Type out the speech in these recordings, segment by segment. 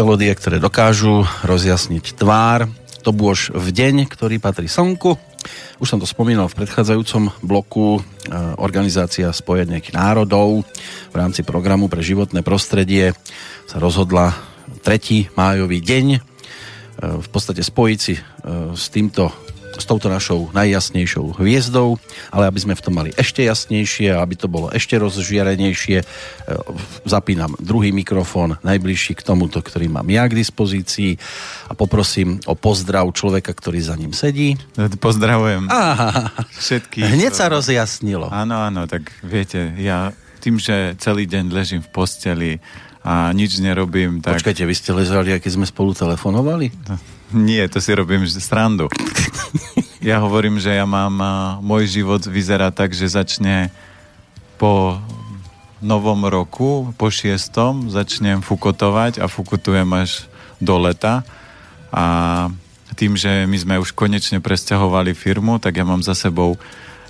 Melódie, ktoré dokážu rozjasniť tvár, to bôž v deň, ktorý patrí slnku. Už som to spomínal v predchádzajúcom bloku e, Organizácia spojených národov v rámci programu pre životné prostredie sa rozhodla 3. májový deň e, v podstate spojiť si e, s týmto s touto našou najjasnejšou hviezdou, ale aby sme v tom mali ešte jasnejšie a aby to bolo ešte rozžiarenejšie, e, zapínam druhý mikrofón, najbližší k tomuto, ktorý mám ja k dispozícii a poprosím o pozdrav človeka, ktorý za ním sedí. Pozdravujem Aha, všetkých. Hneď sa rozjasnilo. Áno, áno, tak viete, ja tým, že celý deň ležím v posteli a nič nerobím, tak... Počkajte, vy ste ležali, keď sme spolu telefonovali? Nie, to si robím srandu. Ja hovorím, že ja mám, môj život vyzerá tak, že začne po novom roku, po šiestom, začnem fukotovať a fukotujem až do leta. A tým, že my sme už konečne presťahovali firmu, tak ja mám za sebou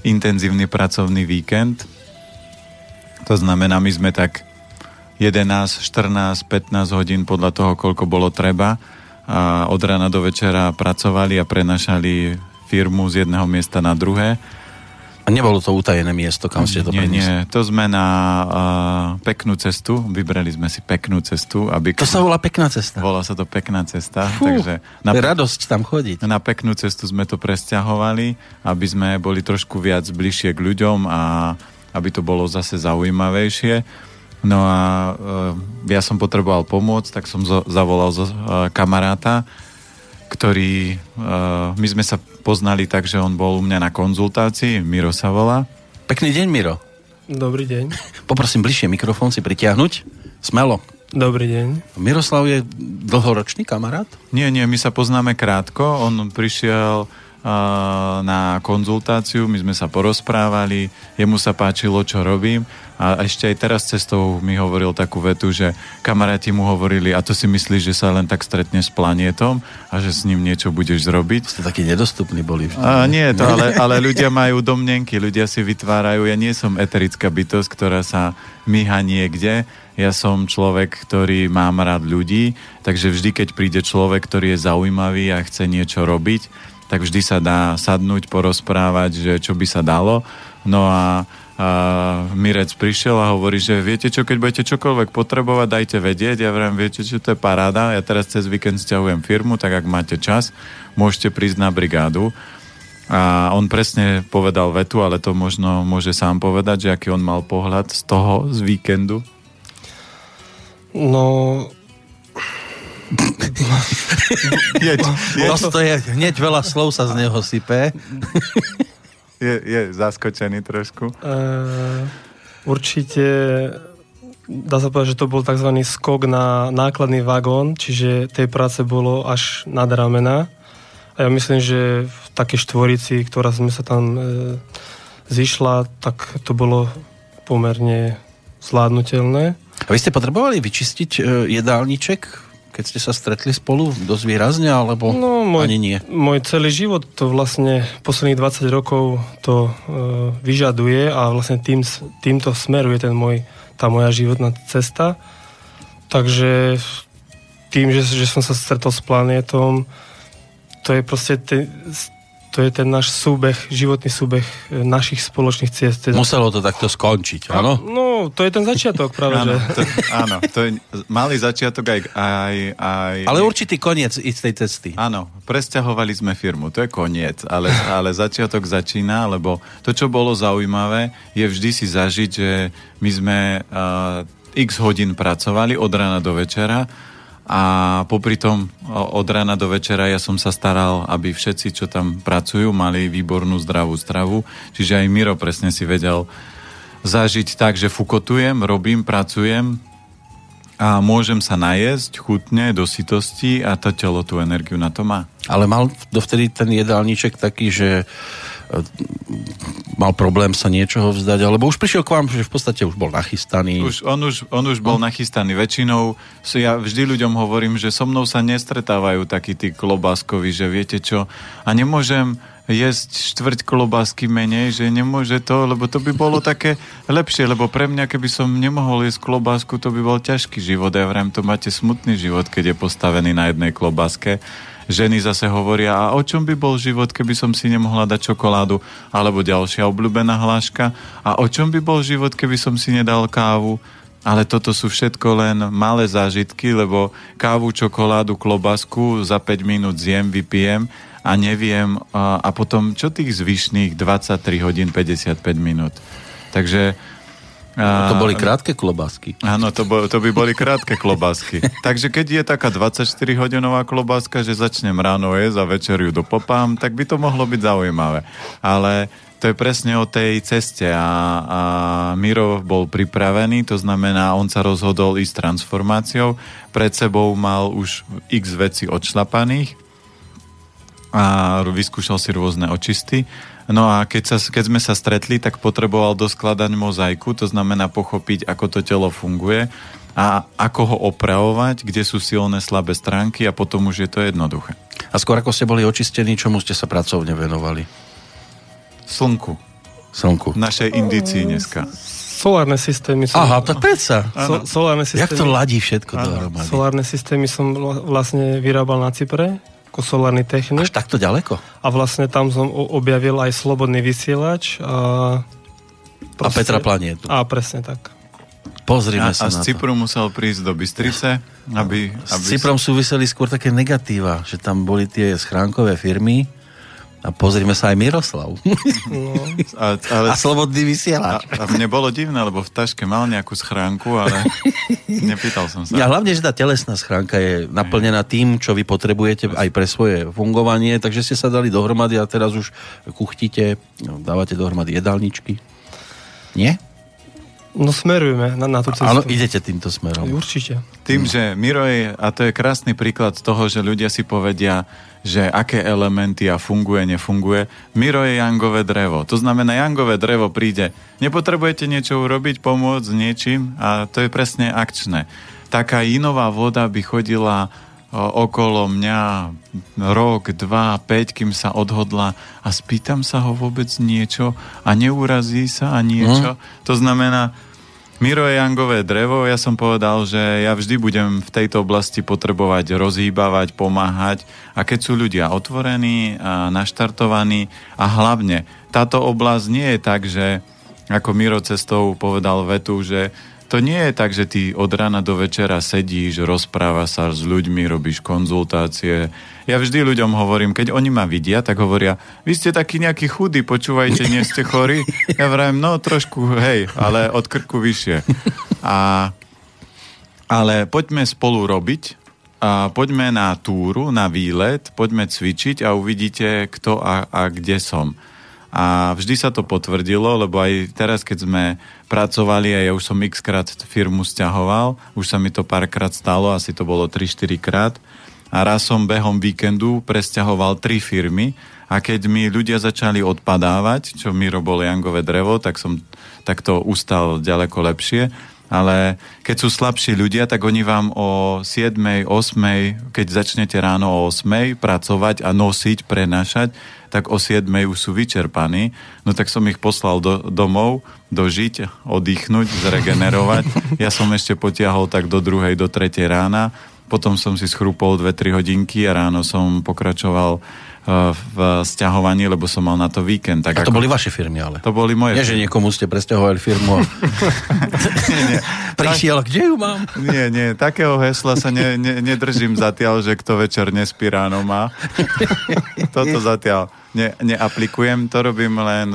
intenzívny pracovný víkend. To znamená, my sme tak 11, 14, 15 hodín podľa toho, koľko bolo treba a od rána do večera pracovali a prenašali firmu z jedného miesta na druhé. A nebolo to utajené miesto, kam ste to Nie, nie, to sme na uh, peknú cestu, vybrali sme si peknú cestu. Aby... To sa volá pekná cesta. Volá sa to pekná cesta. Fú, takže na pe- radosť tam chodiť. Na peknú cestu sme to presťahovali, aby sme boli trošku viac bližšie k ľuďom a aby to bolo zase zaujímavejšie. No a e, ja som potreboval pomôcť, tak som zo, zavolal zo, e, kamaráta, ktorý, e, my sme sa poznali tak, že on bol u mňa na konzultácii, Miro sa volá. Pekný deň, Miro. Dobrý deň. Poprosím bližšie mikrofón si pritiahnuť. Smelo. Dobrý deň. Miroslav je dlhoročný kamarát? Nie, nie, my sa poznáme krátko. On prišiel na konzultáciu, my sme sa porozprávali, jemu sa páčilo, čo robím a ešte aj teraz cestou mi hovoril takú vetu, že kamaráti mu hovorili, a to si myslíš, že sa len tak stretne s planetom a že s ním niečo budeš zrobiť? Ste takí nedostupní boli vždy. A nie, to, ale, ale ľudia majú domnenky, ľudia si vytvárajú, ja nie som eterická bytosť, ktorá sa myha niekde, ja som človek, ktorý mám rád ľudí, takže vždy, keď príde človek, ktorý je zaujímavý a chce niečo robiť, tak vždy sa dá sadnúť, porozprávať, že čo by sa dalo. No a, a Mirec prišiel a hovorí, že viete čo, keď budete čokoľvek potrebovať, dajte vedieť. Ja viem, viete čo, to je paráda. Ja teraz cez víkend stiahujem firmu, tak ak máte čas, môžete prísť na brigádu. A on presne povedal vetu, ale to možno môže sám povedať, že aký on mal pohľad z toho, z víkendu. No, jeď, jeď. To, to je, hneď veľa slov sa z neho sype. je, je zaskočený trošku. Uh, určite dá sa povedať, že to bol tzv. skok na nákladný vagón, čiže tej práce bolo až nad ramena. A ja myslím, že v takej štvorici, ktorá sme sa tam e, zišla, tak to bolo pomerne zvládnutelné. A vy ste potrebovali vyčistiť e, jedálniček keď ste sa stretli spolu dosť výrazne, alebo no, môj, ani nie? Môj celý život to vlastne posledných 20 rokov to e, vyžaduje a vlastne tým, týmto smeruje ten môj, tá moja životná cesta. Takže tým, že, že som sa stretol s planétom, to je proste ten, to je ten náš súbeh, životný súbeh e, našich spoločných ciest. Teda... Muselo to takto skončiť, áno? No, to je ten začiatok, práve, áno, že? To, áno, to je malý začiatok aj, aj, aj... Ale určitý koniec i z tej cesty. Áno, presťahovali sme firmu, to je koniec, ale, ale začiatok začína, lebo to, čo bolo zaujímavé, je vždy si zažiť, že my sme uh, x hodín pracovali od rána do večera a popri tom od rána do večera ja som sa staral, aby všetci, čo tam pracujú, mali výbornú zdravú stravu. Čiže aj Miro presne si vedel zažiť tak, že fukotujem, robím, pracujem a môžem sa najesť chutne do sitosti a to telo tú energiu na to má. Ale mal dovtedy ten jedálniček taký, že mal problém sa niečoho vzdať, alebo už prišiel k vám, že v podstate už bol nachystaný. Už, on, už, on už bol no. nachystaný. Väčšinou si ja vždy ľuďom hovorím, že so mnou sa nestretávajú takí tí klobáskovi, že viete čo, a nemôžem, jesť štvrť klobásky menej, že nemôže to, lebo to by bolo také lepšie, lebo pre mňa, keby som nemohol jesť klobásku, to by bol ťažký život. Ja vrem, to máte smutný život, keď je postavený na jednej klobáske. Ženy zase hovoria, a o čom by bol život, keby som si nemohla dať čokoládu, alebo ďalšia obľúbená hláška, a o čom by bol život, keby som si nedal kávu, ale toto sú všetko len malé zážitky, lebo kávu, čokoládu, klobasku za 5 minút zjem, vypijem a neviem. A, a potom, čo tých zvyšných 23 hodín 55 minút? Takže a, to boli krátke klobásky. Áno, to, bo, to by boli krátke klobásky. Takže keď je taká 24-hodinová klobáska, že začnem ráno jesť a večer ju dopopám, tak by to mohlo byť zaujímavé. Ale to je presne o tej ceste a, a Miro bol pripravený, to znamená, on sa rozhodol ísť transformáciou, pred sebou mal už x veci odšlapaných a vyskúšal si rôzne očisty. No a keď, sa, keď sme sa stretli, tak potreboval doskladať mozaiku, to znamená pochopiť, ako to telo funguje a ako ho opravovať, kde sú silné, slabé stránky a potom už je to jednoduché. A skôr ako ste boli očistení, čomu ste sa pracovne venovali? Slnku. Slnku. Našej indícii dneska. Solárne systémy som... Aha, tak predsa. So, solárne systémy, Jak to ladí všetko dohromady? Solárne systémy som vlastne vyrábal na Cypre ako solárny technik. Až takto ďaleko? A vlastne tam som objavil aj slobodný vysielač. A, proste, a Petra Planietu. A presne tak. Pozrime a, sa a z Cypru musel prísť do Bystrice, aby... aby s Cyprom súviseli skôr také negatíva, že tam boli tie schránkové firmy, a pozrime sa aj Miroslav. No. A, ale, a slobodný vysielač. A, a mne bolo divné, lebo v taške mal nejakú schránku, ale nepýtal som sa. Ja hlavne, že tá telesná schránka je naplnená tým, čo vy potrebujete aj pre svoje fungovanie, takže ste sa dali dohromady a teraz už kuchtíte, dávate dohromady jedálničky. Nie? No smerujeme na, na tú cestu. Áno, idete týmto smerom. Určite. Tým, že Miro je, a to je krásny príklad toho, že ľudia si povedia, že aké elementy a funguje, nefunguje. Miro je jangové drevo. To znamená, jangové drevo príde. Nepotrebujete niečo urobiť, pomôcť s niečím a to je presne akčné. Taká inová voda by chodila okolo mňa rok, dva, päť, kým sa odhodla a spýtam sa ho vôbec niečo a neurazí sa a niečo. Mm. To znamená, Miro je jangové drevo, ja som povedal, že ja vždy budem v tejto oblasti potrebovať rozhýbavať, pomáhať a keď sú ľudia otvorení a naštartovaní a hlavne táto oblasť nie je tak, že ako Miro cestou povedal vetu, že to nie je tak, že ty od rána do večera sedíš, rozpráva sa s ľuďmi, robíš konzultácie. Ja vždy ľuďom hovorím, keď oni ma vidia, tak hovoria, vy ste taký nejaký chudý, počúvajte, nie ste chorí. Ja vrajem, no trošku, hej, ale od krku vyššie. A, ale poďme spolu robiť, a poďme na túru, na výlet, poďme cvičiť a uvidíte, kto a, a kde som. A vždy sa to potvrdilo, lebo aj teraz, keď sme pracovali a ja už som x krát firmu stiahoval, už sa mi to párkrát stalo, asi to bolo 3-4 krát. A raz som behom víkendu presťahoval tri firmy a keď mi ľudia začali odpadávať, čo mi robolo Jangové drevo, tak som tak to ustal ďaleko lepšie ale keď sú slabší ľudia, tak oni vám o 7, 8, keď začnete ráno o 8 pracovať a nosiť, prenašať, tak o 7 už sú vyčerpaní. No tak som ich poslal do, domov, dožiť, oddychnúť, zregenerovať. Ja som ešte potiahol tak do druhej, do tretej rána. Potom som si schrúpol 2-3 hodinky a ráno som pokračoval v sťahovaní, lebo som mal na to víkend. Tak a to ako... boli vaše firmy ale? To boli moje Nie, firmy. že niekomu ste presťahovali firmu. nie, nie. Prišiel, kde ju mám? nie, nie, takého hesla sa ne, ne, nedržím zatiaľ, že kto večer nespí ráno má. Toto zatiaľ ne, neaplikujem, to robím len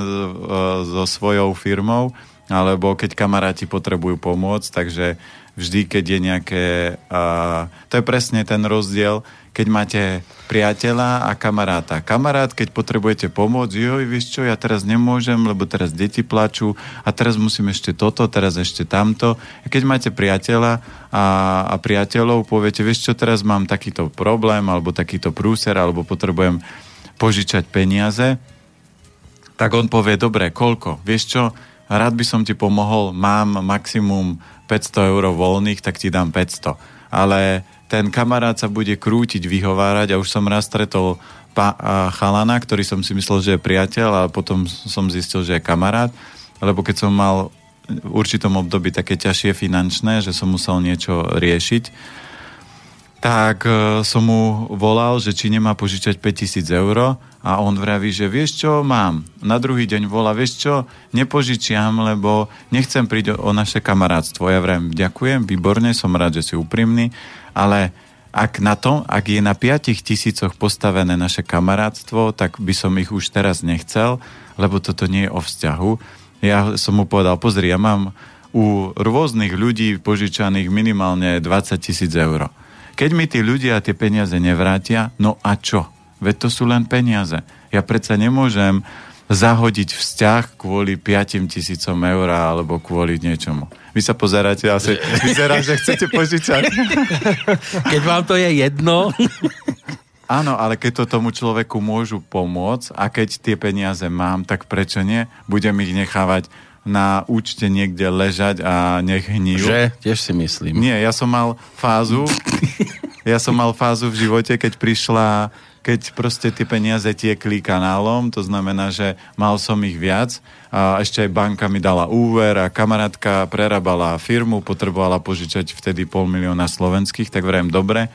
so svojou firmou, alebo keď kamaráti potrebujú pomôcť, takže vždy, keď je nejaké... Uh, to je presne ten rozdiel, keď máte priateľa a kamaráta. Kamarát, keď potrebujete pomôcť, joj, vieš čo, ja teraz nemôžem, lebo teraz deti plačú a teraz musím ešte toto, teraz ešte tamto. Keď máte priateľa a, a priateľov, poviete, vieš čo, teraz mám takýto problém, alebo takýto prúser, alebo potrebujem požičať peniaze, tak on povie, dobre, koľko? Vieš čo, rád by som ti pomohol, mám maximum 500 eur voľných, tak ti dám 500. Ale ten kamarát sa bude krútiť, vyhovárať. A už som raz stretol pa, a chalana, ktorý som si myslel, že je priateľ a potom som zistil, že je kamarát, lebo keď som mal v určitom období také ťažšie finančné, že som musel niečo riešiť, tak e, som mu volal, že či nemá požičať 5000 eur a on vraví, že vieš čo, mám. Na druhý deň volá, vieš čo, nepožičiam, lebo nechcem príť o, naše kamarátstvo. Ja vravím, ďakujem, výborne, som rád, že si úprimný, ale ak, na tom, ak je na 5 tisícoch postavené naše kamarátstvo, tak by som ich už teraz nechcel, lebo toto nie je o vzťahu. Ja som mu povedal, pozri, ja mám u rôznych ľudí požičaných minimálne 20 tisíc eur. Keď mi tí ľudia tie peniaze nevrátia, no a čo? Veď to sú len peniaze. Ja predsa nemôžem zahodiť vzťah kvôli 5 tisícom eur alebo kvôli niečomu. Vy sa pozeráte, asi vyzerá, že chcete požičať. Keď vám to je jedno. Áno, ale keď to tomu človeku môžu pomôcť a keď tie peniaze mám, tak prečo nie? Budem ich nechávať na účte niekde ležať a nech hnijú. Že? Tiež si myslím. Nie, ja som mal fázu, ja som mal fázu v živote, keď prišla, keď proste tie peniaze tiekli kanálom, to znamená, že mal som ich viac a ešte aj banka mi dala úver a kamarátka prerábala firmu, potrebovala požičať vtedy pol milióna slovenských, tak vrajím, dobre.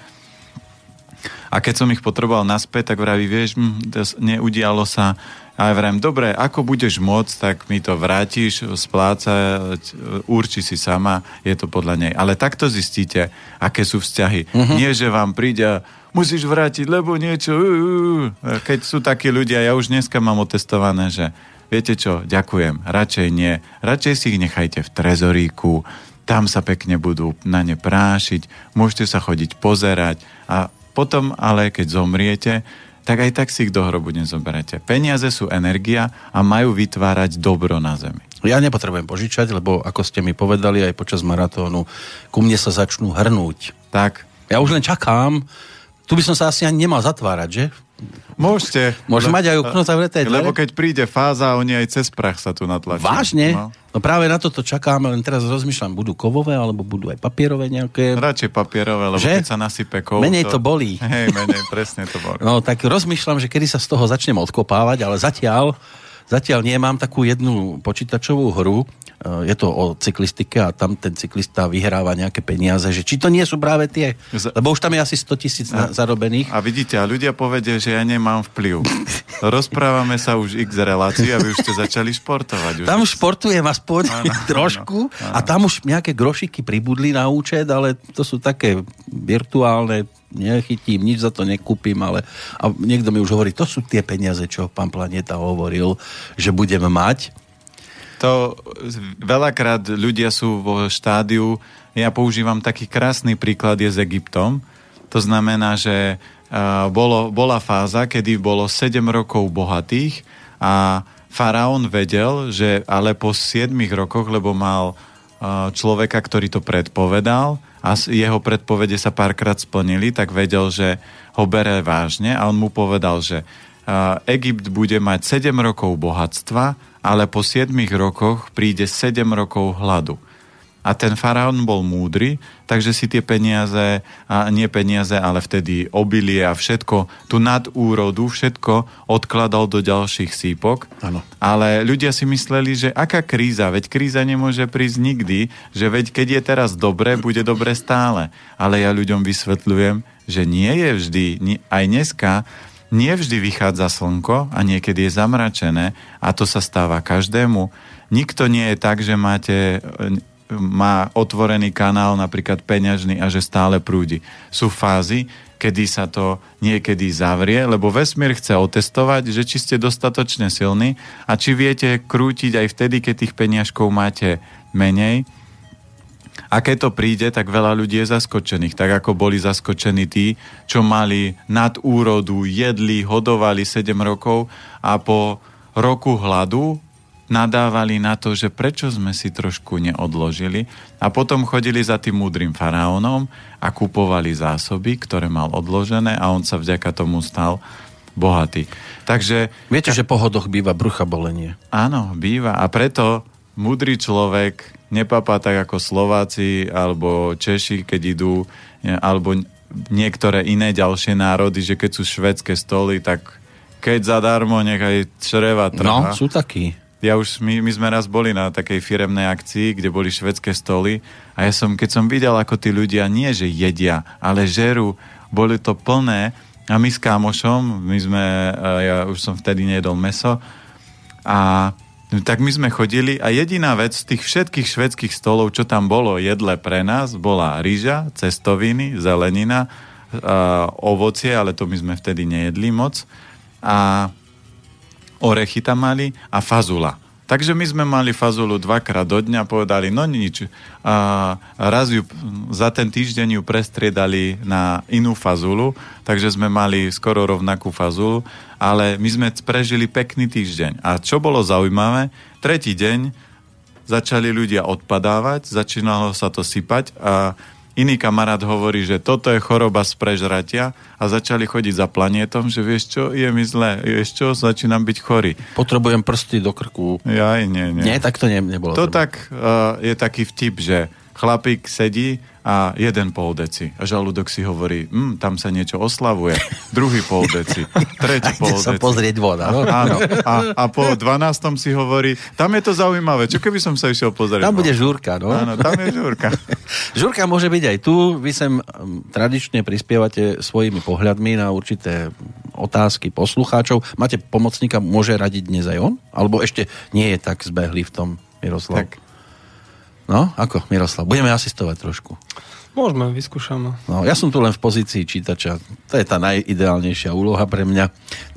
A keď som ich potreboval naspäť, tak vraví, vieš, hm, neudialo sa a ja vrem, dobre, ako budeš môcť, tak mi to vrátiš, splácať, urči si sama, je to podľa nej. Ale takto zistíte, aké sú vzťahy. Uh-huh. Nie, že vám príde musíš vrátiť, lebo niečo... Uh, uh. Keď sú takí ľudia, ja už dneska mám otestované, že viete čo, ďakujem, radšej nie. Radšej si ich nechajte v trezoríku, tam sa pekne budú na ne prášiť, môžete sa chodiť pozerať a potom ale, keď zomriete, tak aj tak si ich do hrobu nezoberete. Peniaze sú energia a majú vytvárať dobro na zemi. Ja nepotrebujem požičať, lebo ako ste mi povedali aj počas maratónu, ku mne sa začnú hrnúť. Tak. Ja už len čakám. Tu by som sa asi ani nemal zatvárať, že? Môžete. Môže le- mať aj okno zavreté dvere? Lebo keď príde fáza, oni aj cez prach sa tu natlačia. Vážne? No. no práve na toto čakáme, len teraz rozmýšľam, budú kovové alebo budú aj papierové nejaké? Radšej papierové, lebo že? keď sa nasype kov... Menej to, to bolí. Hej, menej, presne to bolí. No tak rozmýšľam, že kedy sa z toho začnem odkopávať, ale zatiaľ Zatiaľ nie, mám takú jednu počítačovú hru, e, je to o cyklistike a tam ten cyklista vyhráva nejaké peniaze, že či to nie sú práve tie, lebo už tam je asi 100 tisíc zarobených. A vidíte, a ľudia povedia, že ja nemám vplyv. Rozprávame sa už x relácií a vy už ste začali športovať. Už tam už športujem aspoň áno, trošku áno, áno. a tam už nejaké grošiky pribudli na účet, ale to sú také virtuálne nechytím, nič za to nekúpim, ale a niekto mi už hovorí, to sú tie peniaze, čo pán Planeta hovoril, že budem mať. To veľakrát ľudia sú vo štádiu, ja používam taký krásny príklad je s Egyptom. To znamená, že uh, bolo, bola fáza, kedy bolo 7 rokov bohatých a faraón vedel, že ale po 7 rokoch, lebo mal človeka, ktorý to predpovedal, a jeho predpovede sa párkrát splnili, tak vedel, že ho bere vážne a on mu povedal, že Egypt bude mať 7 rokov bohatstva, ale po 7 rokoch príde 7 rokov hladu. A ten faraón bol múdry, takže si tie peniaze, a nie peniaze, ale vtedy obilie a všetko, tú nadúrodu, všetko odkladal do ďalších sípok. Ano. Ale ľudia si mysleli, že aká kríza, veď kríza nemôže prísť nikdy, že veď keď je teraz dobre, bude dobre stále. Ale ja ľuďom vysvetľujem, že nie je vždy, aj dneska, nie vždy vychádza slnko a niekedy je zamračené a to sa stáva každému. Nikto nie je tak, že máte má otvorený kanál, napríklad peňažný a že stále prúdi. Sú fázy, kedy sa to niekedy zavrie, lebo vesmír chce otestovať, že či ste dostatočne silní a či viete krútiť aj vtedy, keď tých peňažkov máte menej. A keď to príde, tak veľa ľudí je zaskočených. Tak ako boli zaskočení tí, čo mali nad úrodu, jedli, hodovali 7 rokov a po roku hladu nadávali na to, že prečo sme si trošku neodložili a potom chodili za tým múdrym faraónom a kupovali zásoby, ktoré mal odložené a on sa vďaka tomu stal bohatý. Takže... Viete, že po hodoch býva brucha bolenie. Áno, býva a preto múdry človek nepapá tak ako Slováci alebo Češi, keď idú, alebo niektoré iné ďalšie národy, že keď sú švedské stoly, tak keď zadarmo, nechaj čreva trha. No, sú takí. Ja už, my, my sme raz boli na takej firemnej akcii, kde boli švedské stoly a ja som, keď som videl, ako tí ľudia nie, že jedia, ale žerú, boli to plné a my s kámošom, my sme, ja už som vtedy nejedol meso a tak my sme chodili a jediná vec z tých všetkých švedských stolov, čo tam bolo jedle pre nás, bola rýža, cestoviny, zelenina, ovocie, ale to my sme vtedy nejedli moc. A orechy tam mali a fazula. Takže my sme mali fazulu dvakrát do dňa, povedali, no nič. A raz ju za ten týždeň ju prestriedali na inú fazulu, takže sme mali skoro rovnakú fazulu, ale my sme prežili pekný týždeň. A čo bolo zaujímavé, tretí deň začali ľudia odpadávať, začínalo sa to sypať a iný kamarát hovorí, že toto je choroba z prežratia a začali chodiť za planietom, že vieš čo, je mi zle, vieš čo, začínam byť chorý. Potrebujem prsty do krku. Ja, nie, nie. Nie, tak to ne, nebolo. To treba. tak uh, je taký vtip, že chlapík sedí a jeden pol deci. A žalúdok si hovorí, hm, tam sa niečo oslavuje. Druhý pol deci. Tretí pol deci. sa pozrieť voda. No? Áno. A, a po 12. si hovorí, tam je to zaujímavé. Čo keby som sa išiel pozrieť? Tam bude žúrka, no. Áno, tam je žúrka. žúrka môže byť aj tu. Vy sem tradične prispievate svojimi pohľadmi na určité otázky poslucháčov. Máte pomocníka, môže radiť dnes aj on? Alebo ešte nie je tak zbehlý v tom Miroslav? Tak No, ako Miroslav? Budeme asistovať trošku. Môžeme, vyskúšame. No, ja som tu len v pozícii čítača. To je tá najideálnejšia úloha pre mňa.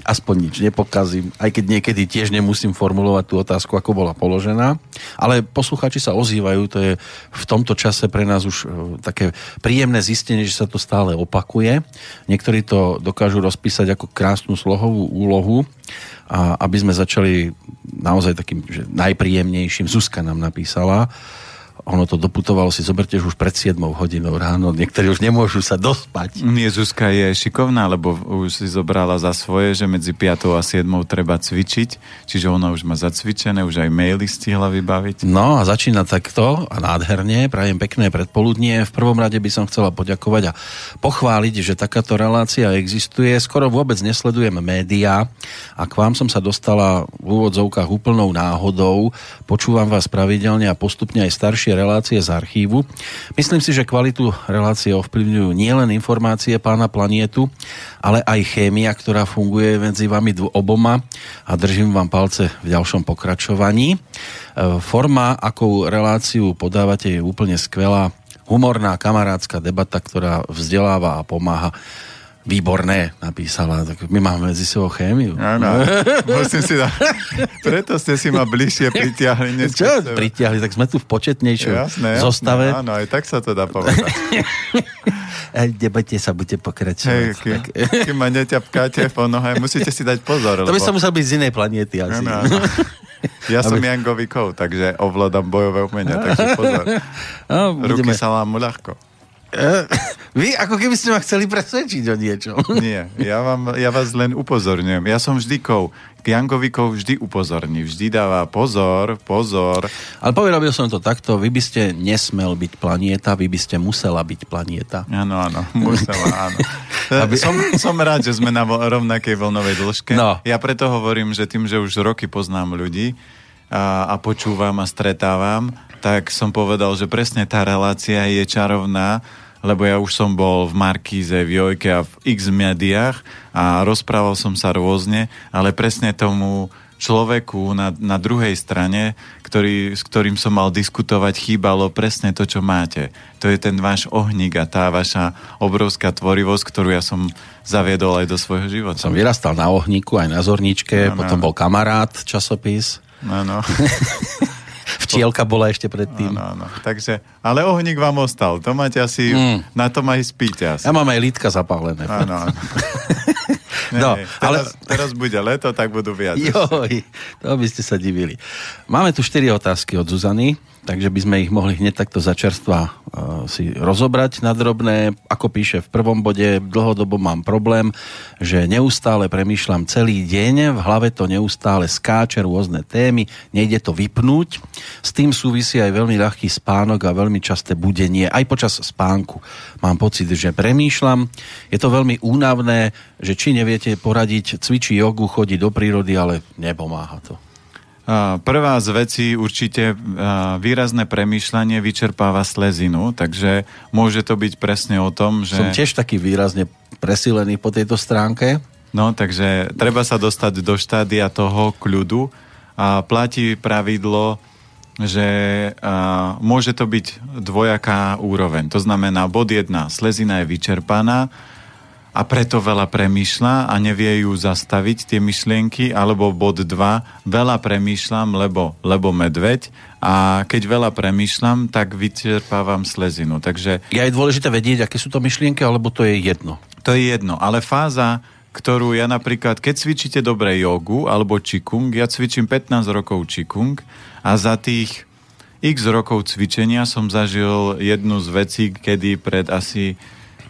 Aspoň nič nepokazím, aj keď niekedy tiež nemusím formulovať tú otázku, ako bola položená. Ale posluchači sa ozývajú, to je v tomto čase pre nás už e, také príjemné zistenie, že sa to stále opakuje. Niektorí to dokážu rozpísať ako krásnu slohovú úlohu a aby sme začali naozaj takým že najpríjemnejším. Zuzka nám napísala, ono to doputovalo si, zoberte už pred 7 hodinou ráno, niektorí už nemôžu sa dospať. Nie, Zuzka je šikovná, lebo už si zobrala za svoje, že medzi 5 a 7 treba cvičiť, čiže ona už má zacvičené, už aj maily stihla vybaviť. No a začína takto a nádherne, prajem pekné predpoludnie. V prvom rade by som chcela poďakovať a pochváliť, že takáto relácia existuje. Skoro vôbec nesledujem médiá a k vám som sa dostala v úvodzovkách úplnou náhodou. Počúvam vás pravidelne a postupne aj staršie relácie z archívu. Myslím si, že kvalitu relácie ovplyvňujú nielen informácie pána planietu, ale aj chémia, ktorá funguje medzi vami oboma a držím vám palce v ďalšom pokračovaní. E, forma, akou reláciu podávate, je úplne skvelá. Humorná, kamarádska debata, ktorá vzdeláva a pomáha Výborné, napísala. Tak my máme medzi sebou chémiu. Áno, musím si dať. Preto ste si ma bližšie pritiahli. Čo pritiahli? Tak sme tu v početnejšej jasné, zostave. Jasné, áno, aj tak sa to dá povedať. Nebojte sa, budete pokračovať. Hej, keď, keď ma neťapkáte po nohe, musíte si dať pozor. To by lebo... sa musel byť z inej planéty asi. Áno, áno. Ja som Jan Govikov, takže ovládam bojové umenia, takže pozor. No, budeme... Ruky sa vám ľahko. Eh, vy ako keby ste ma chceli presvedčiť o niečom. Nie, ja, vám, ja vás len upozorňujem. Ja som vždy kov. Jankovikov vždy upozorní, vždy dáva pozor, pozor. Ale povedal by som to takto, vy by ste nesmel byť planieta, vy by ste musela byť planieta. Áno, áno, musela, áno. Aby... Som, som rád, že sme na rovnakej vlnovej dĺžke. No. Ja preto hovorím, že tým, že už roky poznám ľudí a, a počúvam a stretávam, tak som povedal, že presne tá relácia je čarovná, lebo ja už som bol v Markíze, v Jojke a v x médiách a rozprával som sa rôzne, ale presne tomu človeku na, na druhej strane, ktorý, s ktorým som mal diskutovať, chýbalo presne to, čo máte. To je ten váš ohník a tá vaša obrovská tvorivosť, ktorú ja som zaviedol aj do svojho života. Som vyrastal na ohníku, aj na zorničke, no, potom no. bol kamarát, časopis. Áno. Včielka bola ešte predtým. Áno, áno. Takže, ale ohník vám ostal. To máte asi, mm. na tom aj spíte asi. Ja mám aj lítka zapálené. Áno, áno. no, teraz, ale... teraz bude leto, tak budú viac. Joj, to by ste sa divili. Máme tu štyri otázky od Zuzany, takže by sme ich mohli hneď takto začerstva uh, si rozobrať na drobné. Ako píše v prvom bode, dlhodobo mám problém, že neustále premýšľam celý deň, v hlave to neustále skáče rôzne témy, nejde to vypnúť. S tým súvisí aj veľmi ľahký spánok a veľmi časté budenie, aj počas spánku. Mám pocit, že premýšľam. Je to veľmi únavné, že či neviete poradiť, cvičí jogu, chodí do prírody, ale nepomáha to. Prvá z vecí určite výrazné premýšľanie vyčerpáva slezinu, takže môže to byť presne o tom, že... Som tiež taký výrazne presilený po tejto stránke. No, takže treba sa dostať do štádia toho kľudu a platí pravidlo, že a, môže to byť dvojaká úroveň. To znamená, bod 1, slezina je vyčerpaná, a preto veľa premýšľa a nevie ju zastaviť tie myšlienky, alebo bod 2, veľa premýšľam, lebo, lebo medveď a keď veľa premýšľam, tak vyčerpávam slezinu. Takže... Je aj dôležité vedieť, aké sú to myšlienky, alebo to je jedno? To je jedno, ale fáza, ktorú ja napríklad, keď cvičíte dobre jogu alebo čikung, ja cvičím 15 rokov čikung a za tých x rokov cvičenia som zažil jednu z vecí, kedy pred asi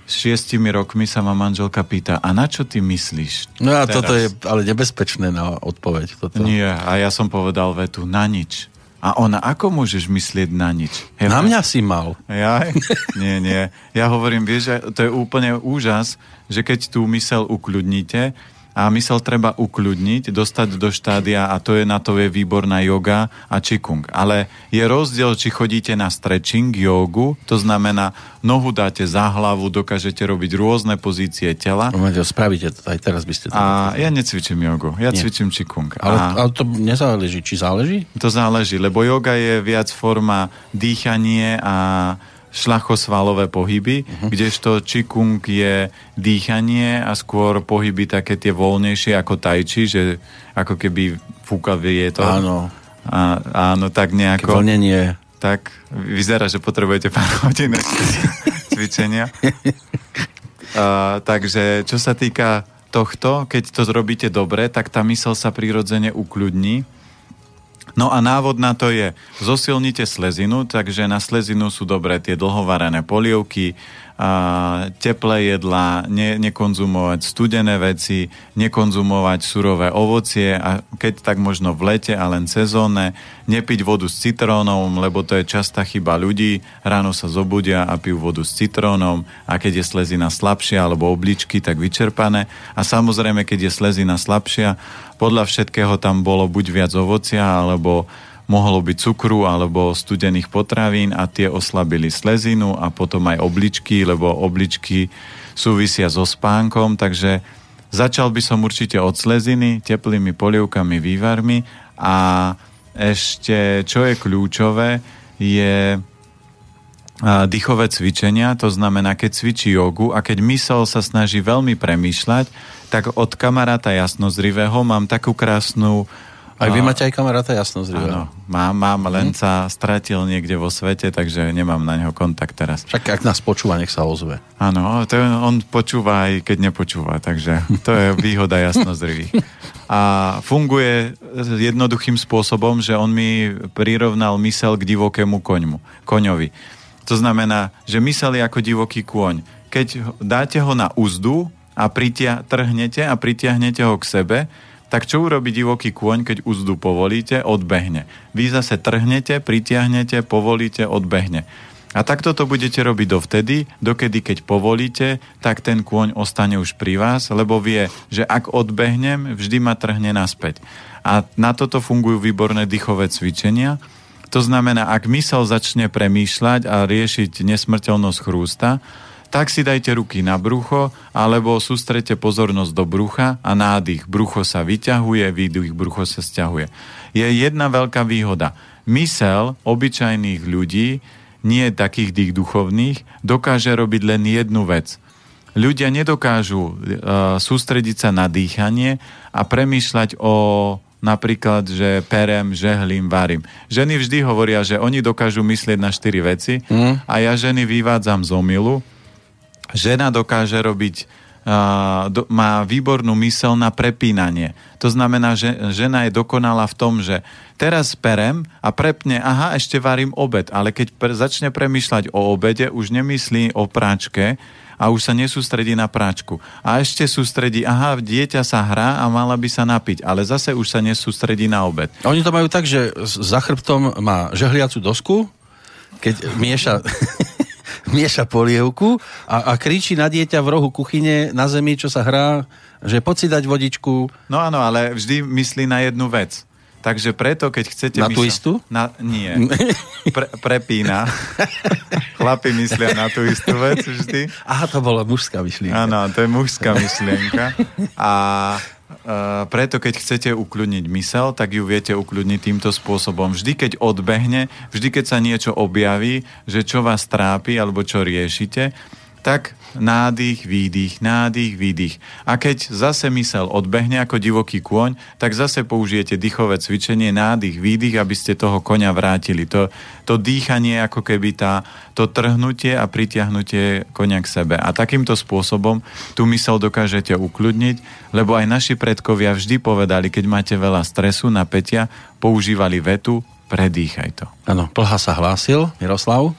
šiestimi rokmi sa ma manželka pýta, a na čo ty myslíš? No a teraz? toto je ale nebezpečné na odpoveď. Toto. Nie, a ja som povedal vetu, na nič. A ona, ako môžeš myslieť na nič? Ja, na mňa si mal. Ja? Nie, nie. Ja hovorím, vieš, to je úplne úžas, že keď tú mysel ukľudníte, a mysel treba ukľudniť, dostať do štádia a to je na to je výborná yoga a čikung. Ale je rozdiel, či chodíte na stretching, jogu, to znamená, nohu dáte za hlavu, dokážete robiť rôzne pozície tela. Máte, spravíte to, aj teraz by ste to A ja necvičím jogu, ja Nie. cvičím čikung. Ale, a... ale to nezáleží, či záleží? To záleží, lebo yoga je viac forma dýchanie a šlachosvalové pohyby, uh-huh. kdežto čikung je dýchanie a skôr pohyby také tie voľnejšie ako tajči, že ako keby fúka vietor. Áno. A, áno, tak nejako. Vlnenie. Tak vyzerá, že potrebujete pár hodín cvičenia. a, takže čo sa týka tohto, keď to zrobíte dobre, tak tá mysel sa prirodzene ukľudní No a návod na to je, zosilnite slezinu, takže na slezinu sú dobré tie dlhovarené polievky, teplé jedlá, ne, nekonzumovať studené veci, nekonzumovať surové ovocie a keď tak možno v lete a len sezónne, nepiť vodu s citrónom, lebo to je častá chyba ľudí, ráno sa zobudia a pijú vodu s citrónom a keď je slezina slabšia alebo obličky, tak vyčerpané. A samozrejme, keď je slezina slabšia, podľa všetkého tam bolo buď viac ovocia alebo mohlo byť cukru alebo studených potravín a tie oslabili slezinu a potom aj obličky, lebo obličky súvisia so spánkom, takže začal by som určite od sleziny, teplými polievkami, vývarmi. A ešte, čo je kľúčové, je dýchové cvičenia, to znamená, keď cvičí jogu a keď mysel sa snaží veľmi premýšľať, tak od kamaráta jasnozrivého mám takú krásnu aj vy máte aj kamaráta jasnozrivého. Áno, mám, mám, len hmm. sa stratil niekde vo svete, takže nemám na neho kontakt teraz. Však ak nás počúva, nech sa ozve. Áno, to on počúva aj keď nepočúva, takže to je výhoda jasnozrivých. A funguje jednoduchým spôsobom, že on mi prirovnal mysel k divokému koňmu, koňovi. To znamená, že mysel je ako divoký kôň. Keď dáte ho na úzdu a pritia, trhnete a pritiahnete ho k sebe, tak čo urobí divoký kôň, keď úzdu povolíte? Odbehne. Vy zase trhnete, pritiahnete, povolíte, odbehne. A takto to budete robiť dovtedy, dokedy keď povolíte, tak ten kôň ostane už pri vás, lebo vie, že ak odbehnem, vždy ma trhne naspäť. A na toto fungujú výborné dýchové cvičenia. To znamená, ak mysel začne premýšľať a riešiť nesmrteľnosť chrústa, tak si dajte ruky na brucho alebo sústrete pozornosť do brucha a nádych. Brucho sa vyťahuje, výdych, brucho sa stiahuje. Je jedna veľká výhoda. Mysel obyčajných ľudí, nie takých dých duchovných, dokáže robiť len jednu vec. Ľudia nedokážu uh, sústrediť sa na dýchanie a premýšľať o napríklad, že perem, žehlím, varím. Ženy vždy hovoria, že oni dokážu myslieť na štyri veci mm. a ja ženy vyvádzam z omilu, žena dokáže robiť do, má výbornú mysel na prepínanie. To znamená, že žena je dokonala v tom, že teraz perem a prepne, aha, ešte varím obed, ale keď pre, začne premyšľať o obede, už nemyslí o práčke, a už sa nesústredí na práčku. A ešte sústredí, aha, dieťa sa hrá a mala by sa napiť, ale zase už sa nesústredí na obed. Oni to majú tak, že za chrbtom má žehliacu dosku, keď mieša mieša polievku a, a kričí na dieťa v rohu kuchyne na zemi, čo sa hrá, že poď si dať vodičku. No áno, ale vždy myslí na jednu vec. Takže preto, keď chcete... Na tú istú? Na, nie. Pre, prepína. Chlapi myslia na tú istú vec vždy. Aha, to bola mužská myšlienka. Áno, to je mužská myšlienka. A Uh, preto keď chcete ukľudniť mysel, tak ju viete ukľudniť týmto spôsobom. Vždy, keď odbehne, vždy, keď sa niečo objaví, že čo vás trápi alebo čo riešite, tak nádych, výdych, nádych, výdych. A keď zase mysel odbehne ako divoký kôň, tak zase použijete dýchové cvičenie, nádych, výdych, aby ste toho koňa vrátili. To, to dýchanie ako keby tá, to trhnutie a pritiahnutie koňa k sebe. A takýmto spôsobom tú mysel dokážete ukľudniť, lebo aj naši predkovia vždy povedali, keď máte veľa stresu, napätia, používali vetu, predýchaj to. Áno, plha sa hlásil, Miroslav.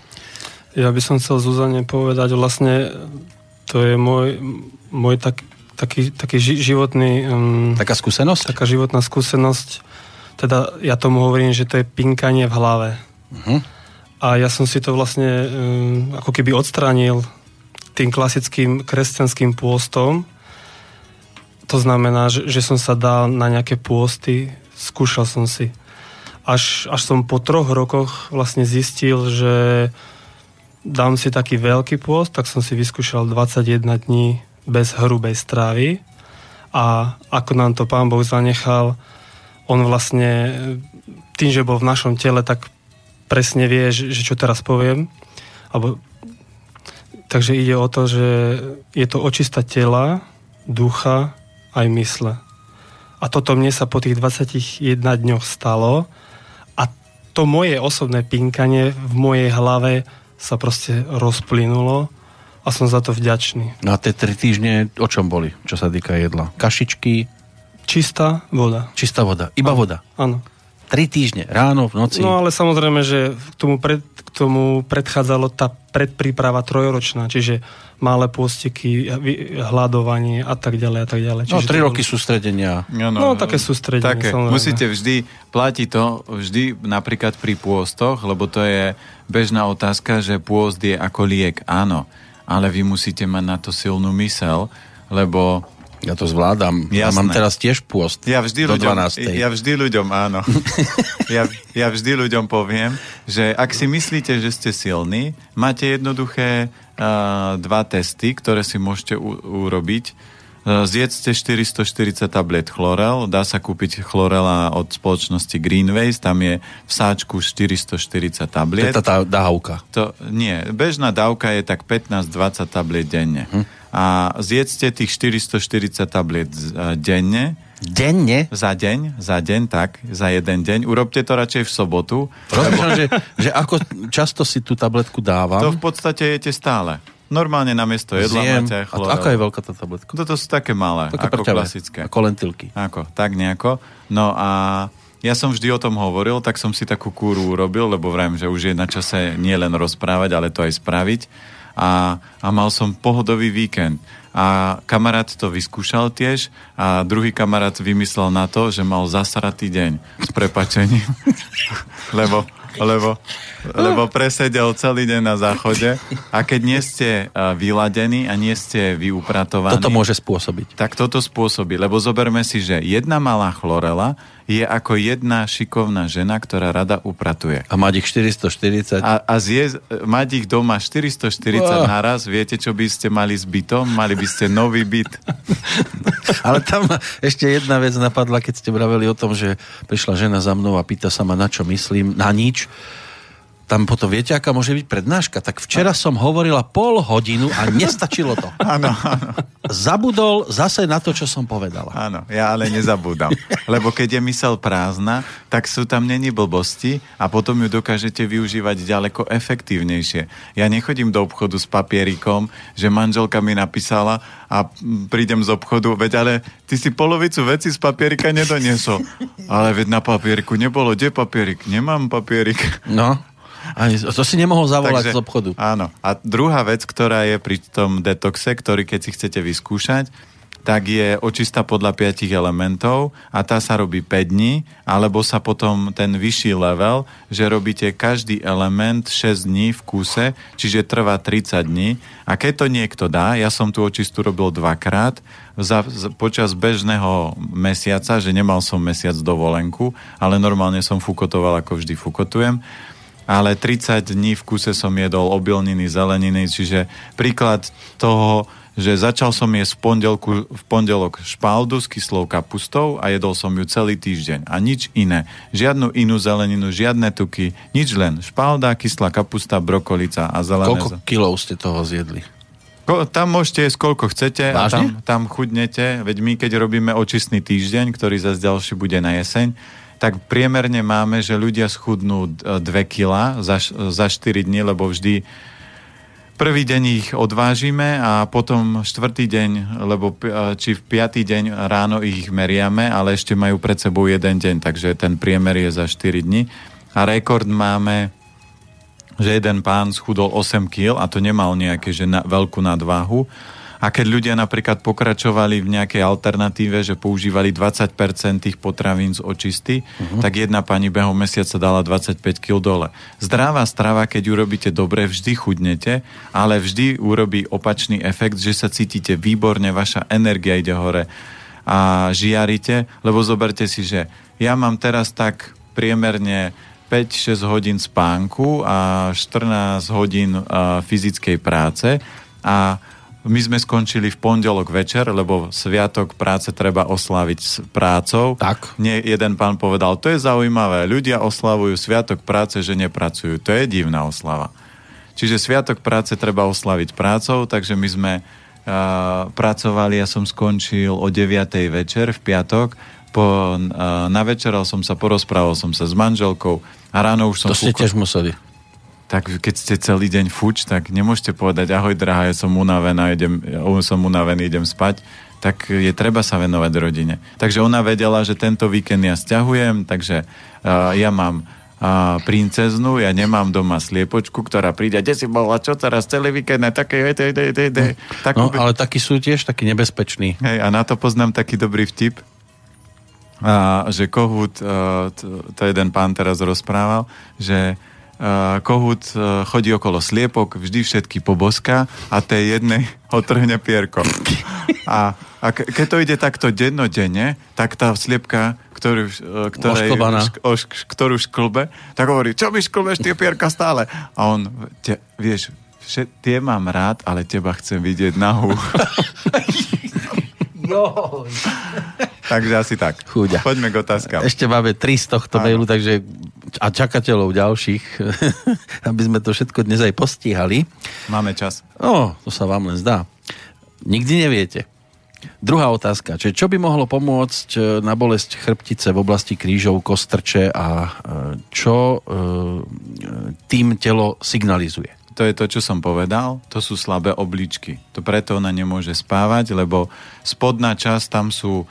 Ja by som chcel Zuzane povedať, vlastne to je môj, môj tak, taký, taký životný... Um, taká skúsenosť? Taká životná skúsenosť. Teda ja tomu hovorím, že to je pinkanie v hlave. Uh-huh. A ja som si to vlastne um, ako keby odstránil tým klasickým kresťanským pôstom. To znamená, že, že som sa dal na nejaké pôsty, skúšal som si. Až, až som po troch rokoch vlastne zistil, že dám si taký veľký pôst, tak som si vyskúšal 21 dní bez hrubej strávy a ako nám to pán Boh zanechal, on vlastne tým, že bol v našom tele, tak presne vie, že, že čo teraz poviem. Alebo, takže ide o to, že je to očista tela, ducha aj mysle. A toto mne sa po tých 21 dňoch stalo a to moje osobné pinkanie v mojej hlave sa proste rozplynulo a som za to vďačný. No a tie tri týždne o čom boli, čo sa týka jedla? Kašičky? Čistá voda. Čistá voda, iba áno, voda? Áno. Tri týždne, ráno, v noci? No ale samozrejme, že k tomu, pred, k tomu predchádzalo tá predpríprava trojročná, čiže malé pôstiky, hľadovanie a tak ďalej a tak ďalej. No, čiže no, tri roky sústredenia. No, no, no, také sústredenie. Také. Samozrejme. Musíte vždy, platí to vždy napríklad pri pôstoch, lebo to je bežná otázka, že pôst je ako liek. Áno, ale vy musíte mať na to silnú mysel, lebo ja to zvládam. Jasné. Ja mám teraz tiež pôst. Ja vždy, do ľuďom, 12. ja vždy ľuďom, áno. ja, ja vždy ľuďom poviem, že ak si myslíte, že ste silní, máte jednoduché uh, dva testy, ktoré si môžete u- urobiť Eh, zjedzte 440 tablet chlorel, dá sa kúpiť chlorela od spoločnosti Greenways, tam je v sáčku 440 tablet. To je tá dávka. To, nie, bežná dávka je tak 15-20 tablet denne. Hm. A zjedzte tých 440 tablet eh, denne, Denne? Za deň, za deň, tak, za jeden deň. Urobte to radšej v sobotu. Rozumiem, že, že ako často si tú tabletku dávam? To v podstate jete stále. Normálne na miesto jedla Zjem. máte chlorel. A aká je veľká tá tabletka? Toto sú také malé, také ako prťavé. klasické. Ako lentilky. Ako, tak nejako. No a ja som vždy o tom hovoril, tak som si takú kúru urobil, lebo vrajím, že už je na čase nie len rozprávať, ale to aj spraviť. A, a mal som pohodový víkend. A kamarát to vyskúšal tiež a druhý kamarát vymyslel na to, že mal zasratý deň s prepačením. lebo lebo, lebo presedel celý deň na záchode a keď nie ste vyladení a nie ste vyupratovaní... Toto môže spôsobiť. Tak toto spôsobí, lebo zoberme si, že jedna malá chlorela je ako jedna šikovná žena, ktorá rada upratuje. A mať ich 440. A, a zje, mať ich doma 440 oh. naraz, viete, čo by ste mali s bytom? Mali by ste nový byt. Ale tam ešte jedna vec napadla, keď ste braveli o tom, že prišla žena za mnou a pýta sa ma, na čo myslím. Na nič tam potom viete, aká môže byť prednáška? Tak včera som hovorila pol hodinu a nestačilo to. Áno, áno. Zabudol zase na to, čo som povedala. Áno, ja ale nezabúdam. Lebo keď je mysel prázdna, tak sú tam není blbosti a potom ju dokážete využívať ďaleko efektívnejšie. Ja nechodím do obchodu s papierikom, že manželka mi napísala a prídem z obchodu, veď ale ty si polovicu veci z papierika nedoniesol. Ale veď na papieriku nebolo, kde papierik? Nemám papierik. No, ani, to si nemohol zavolať Takže, z obchodu. Áno. A druhá vec, ktorá je pri tom detoxe, ktorý keď si chcete vyskúšať, tak je očista podľa 5 elementov a tá sa robí 5 dní, alebo sa potom ten vyšší level, že robíte každý element 6 dní v kúse, čiže trvá 30 dní. A keď to niekto dá, ja som tú očistu robil dvakrát, za, za, počas bežného mesiaca, že nemal som mesiac dovolenku, ale normálne som fukotoval, ako vždy fukotujem, ale 30 dní v kuse som jedol obilniny, zeleniny, čiže príklad toho, že začal som jesť v, pondelku, v pondelok špaldu s kyslou kapustou a jedol som ju celý týždeň. A nič iné. Žiadnu inú zeleninu, žiadne tuky, nič len špalda, kyslá kapusta, brokolica a zelené. Koľko kilov ste toho zjedli? Ko, tam môžete jesť koľko chcete Vážne? a tam, tam chudnete. Veď my, keď robíme očistný týždeň, ktorý zase ďalší bude na jeseň, tak priemerne máme, že ľudia schudnú 2 kg za, za 4 dní, lebo vždy Prvý deň ich odvážime a potom štvrtý deň, lebo či v piatý deň ráno ich meriame, ale ešte majú pred sebou jeden deň, takže ten priemer je za 4 dní. A rekord máme, že jeden pán schudol 8 kg a to nemal nejaké že na, veľkú nadváhu a keď ľudia napríklad pokračovali v nejakej alternatíve, že používali 20% tých potravín z očisty, uh-huh. tak jedna pani behom mesiaca dala 25 kg dole. Zdravá strava, keď urobíte dobre, vždy chudnete, ale vždy urobí opačný efekt, že sa cítite výborne, vaša energia ide hore a žiarite, lebo zoberte si, že ja mám teraz tak priemerne 5-6 hodín spánku a 14 hodín uh, fyzickej práce a my sme skončili v pondelok večer, lebo sviatok práce treba osláviť s prácou. Tak. Nie, jeden pán povedal, to je zaujímavé, ľudia oslavujú sviatok práce, že nepracujú. To je divná oslava. Čiže sviatok práce treba oslaviť prácou, takže my sme uh, pracovali, ja som skončil o 9. večer v piatok, po, uh, navečeral som sa, porozprával som sa s manželkou a ráno už som... To ste tiež museli tak keď ste celý deň fuč, tak nemôžete povedať ahoj drahá, ja som unavená, idem, ja som unavený, idem spať tak je treba sa venovať rodine. Takže ona vedela, že tento víkend ja stiahujem, takže uh, ja mám uh, princeznu, ja nemám doma sliepočku, ktorá príde, kde si bola, čo teraz, celý víkend, také, de, de, de, de. Tak, no, ale takí sú tiež takí nebezpeční. Hej, a na to poznám taký dobrý vtip, a, že kohút, uh, to, to jeden pán teraz rozprával, že kohút uh, chodí okolo sliepok, vždy všetky poboska a tej jednej otrhne pierko. A, a keď to ide takto dennodenne, tak tá sliepka, ktorú, uh, ktorej, šk, oš, ktorú šklbe, tak hovorí, čo mi šklbeš tie pierka stále? A on, te, vieš, všet, tie mám rád, ale teba chcem vidieť nahú. takže asi tak. Chúďa. Poďme k otázkam. Ešte máme tri z tohto Áno. mailu, takže a čakateľov ďalších, aby sme to všetko dnes aj postíhali. Máme čas. No, to sa vám len zdá. Nikdy neviete. Druhá otázka. Čiže čo by mohlo pomôcť e, na bolesť chrbtice v oblasti krížov, kostrče a e, čo e, tým telo signalizuje? To je to, čo som povedal. To sú slabé obličky. To preto ona nemôže spávať, lebo spodná časť tam sú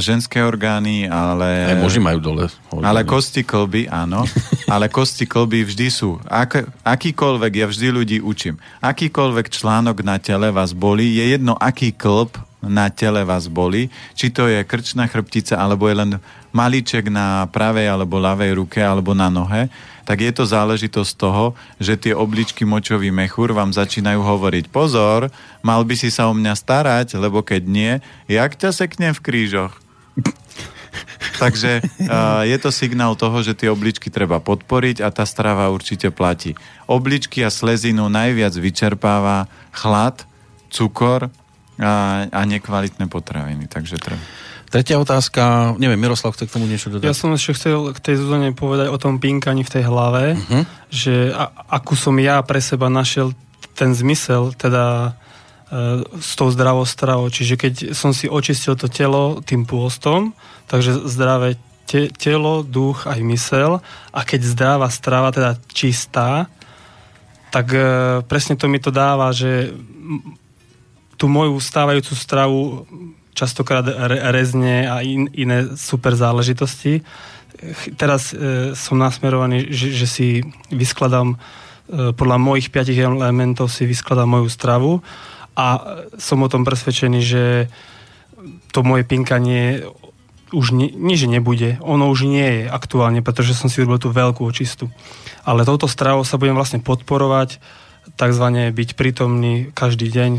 ženské orgány, ale... Aj muži majú dole. Orgány. Ale kosti kolby, áno. ale kosti kolby vždy sú. Ak, akýkoľvek, ja vždy ľudí učím. Akýkoľvek článok na tele vás bolí, je jedno, aký klb na tele vás boli, či to je krčná chrbtica, alebo je len malíček na pravej alebo ľavej ruke alebo na nohe, tak je to záležitosť toho, že tie obličky močový mechúr vám začínajú hovoriť pozor, mal by si sa o mňa starať, lebo keď nie, jak ťa seknem v krížoch? Takže uh, je to signál toho, že tie obličky treba podporiť a tá strava určite platí. Obličky a slezinu najviac vyčerpáva chlad, cukor, a, a nekvalitné potraviny, takže treba. Tretia otázka, neviem, Miroslav chce k tomu niečo dodať? Ja som ešte chcel k tej Zuzane povedať o tom pinkaní v tej hlave, uh-huh. že a, akú som ja pre seba našiel ten zmysel, teda e, s tou zdravou stravou. Čiže keď som si očistil to telo tým pôstom, takže zdravé te, telo, duch aj mysel a keď zdravá strava, teda čistá, tak e, presne to mi to dáva, že tú moju stávajúcu stravu častokrát rezne a in, iné super záležitosti. Teraz e, som nasmerovaný, že, že si vyskladám e, podľa mojich piatich elementov si vyskladám moju stravu a som o tom presvedčený, že to moje pinkanie už nie, nie, nebude, ono už nie je aktuálne, pretože som si urobil tú veľkú očistu. Ale touto stravou sa budem vlastne podporovať, takzvané byť prítomný každý deň,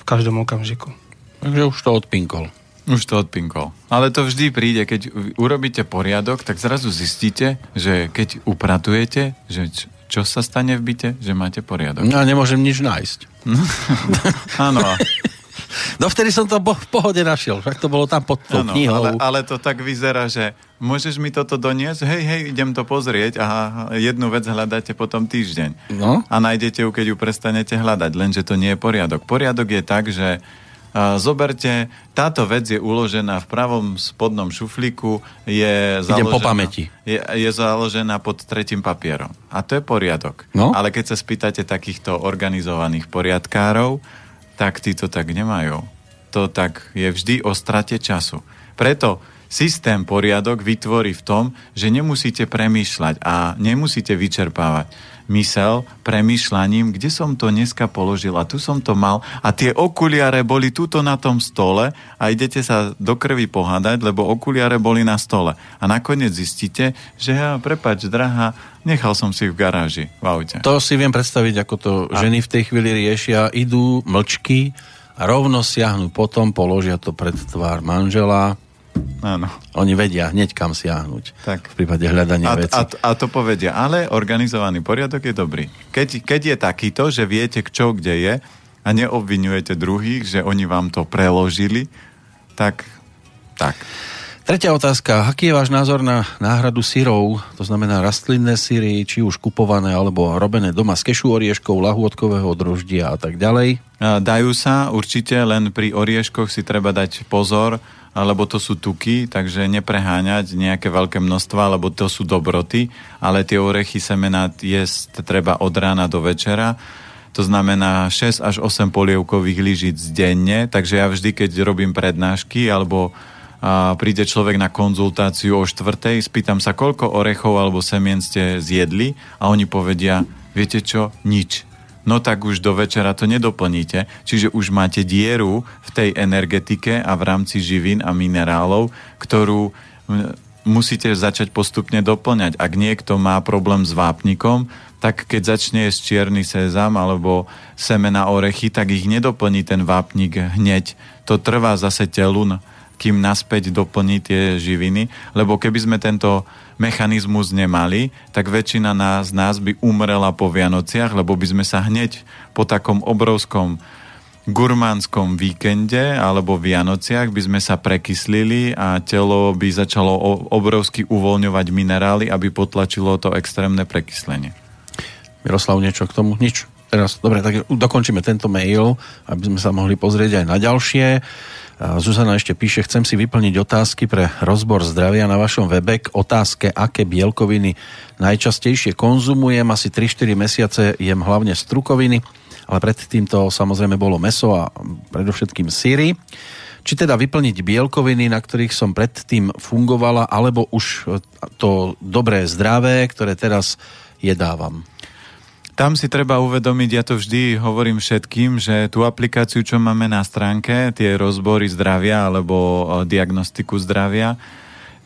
v každom okamžiku. Takže už to odpinkol. Už to odpinkol. Ale to vždy príde, keď urobíte poriadok, tak zrazu zistíte, že keď upratujete, že čo sa stane v byte? Že máte poriadok. No a nemôžem nič nájsť. Áno. No vtedy som to v pohode našiel, však to bolo tam pod tou knihou. Ale, ale to tak vyzerá, že môžeš mi toto doniesť? Hej, hej, idem to pozrieť a jednu vec hľadáte potom týždeň. No? A nájdete ju, keď ju prestanete hľadať, lenže to nie je poriadok. Poriadok je tak, že zoberte, táto vec je uložená v pravom spodnom šuflíku, je založená, po pamäti. Je, je založená pod tretím papierom. A to je poriadok. No? Ale keď sa spýtate takýchto organizovaných poriadkárov, tak tí to tak nemajú. To tak je vždy o strate času. Preto systém poriadok vytvorí v tom, že nemusíte premýšľať a nemusíte vyčerpávať mysel premýšľaním, kde som to dneska položil a tu som to mal a tie okuliare boli tuto na tom stole a idete sa do krvi pohádať, lebo okuliare boli na stole. A nakoniec zistíte, že ja, prepač, drahá, nechal som si v garáži, v aute. To si viem predstaviť, ako to a... ženy v tej chvíli riešia, idú mlčky rovno siahnu potom, položia to pred tvár manžela, Áno. Oni vedia hneď kam siahnuť tak. v prípade hľadania a, veci. A, a to povedia, ale organizovaný poriadok je dobrý. Keď, keď je takýto, že viete, čo kde je a neobvinujete druhých, že oni vám to preložili, tak tak. Tretia otázka. Aký je váš názor na náhradu syrov, to znamená rastlinné syry, či už kupované alebo robené doma z kešu orieškov, lahôdkového droždia a tak ďalej? Dajú sa určite, len pri orieškoch si treba dať pozor, lebo to sú tuky, takže nepreháňať nejaké veľké množstva, lebo to sú dobroty, ale tie orechy semená jesť treba od rána do večera. To znamená 6 až 8 polievkových lyžic denne, takže ja vždy, keď robím prednášky alebo a príde človek na konzultáciu o štvrtej, spýtam sa, koľko orechov alebo semien ste zjedli? A oni povedia, viete čo, nič no tak už do večera to nedoplníte. Čiže už máte dieru v tej energetike a v rámci živín a minerálov, ktorú musíte začať postupne doplňať. Ak niekto má problém s vápnikom, tak keď začne jesť čierny sezam alebo semena orechy, tak ich nedoplní ten vápnik hneď. To trvá zase telu, kým naspäť doplní tie živiny, lebo keby sme tento mechanizmus nemali, tak väčšina nás, nás by umrela po Vianociach, lebo by sme sa hneď po takom obrovskom gurmánskom víkende alebo Vianociach by sme sa prekyslili a telo by začalo obrovsky uvoľňovať minerály, aby potlačilo to extrémne prekyslenie. Miroslav, niečo k tomu? Nič. Teraz, dobre, tak dokončíme tento mail, aby sme sa mohli pozrieť aj na ďalšie. Zuzana ešte píše, chcem si vyplniť otázky pre rozbor zdravia na vašom webe k otázke, aké bielkoviny najčastejšie konzumujem. Asi 3-4 mesiace jem hlavne strukoviny, ale predtým to samozrejme bolo meso a predovšetkým síry. Či teda vyplniť bielkoviny, na ktorých som predtým fungovala, alebo už to dobré zdravé, ktoré teraz jedávam tam si treba uvedomiť, ja to vždy hovorím všetkým, že tú aplikáciu, čo máme na stránke, tie rozbory zdravia alebo diagnostiku zdravia,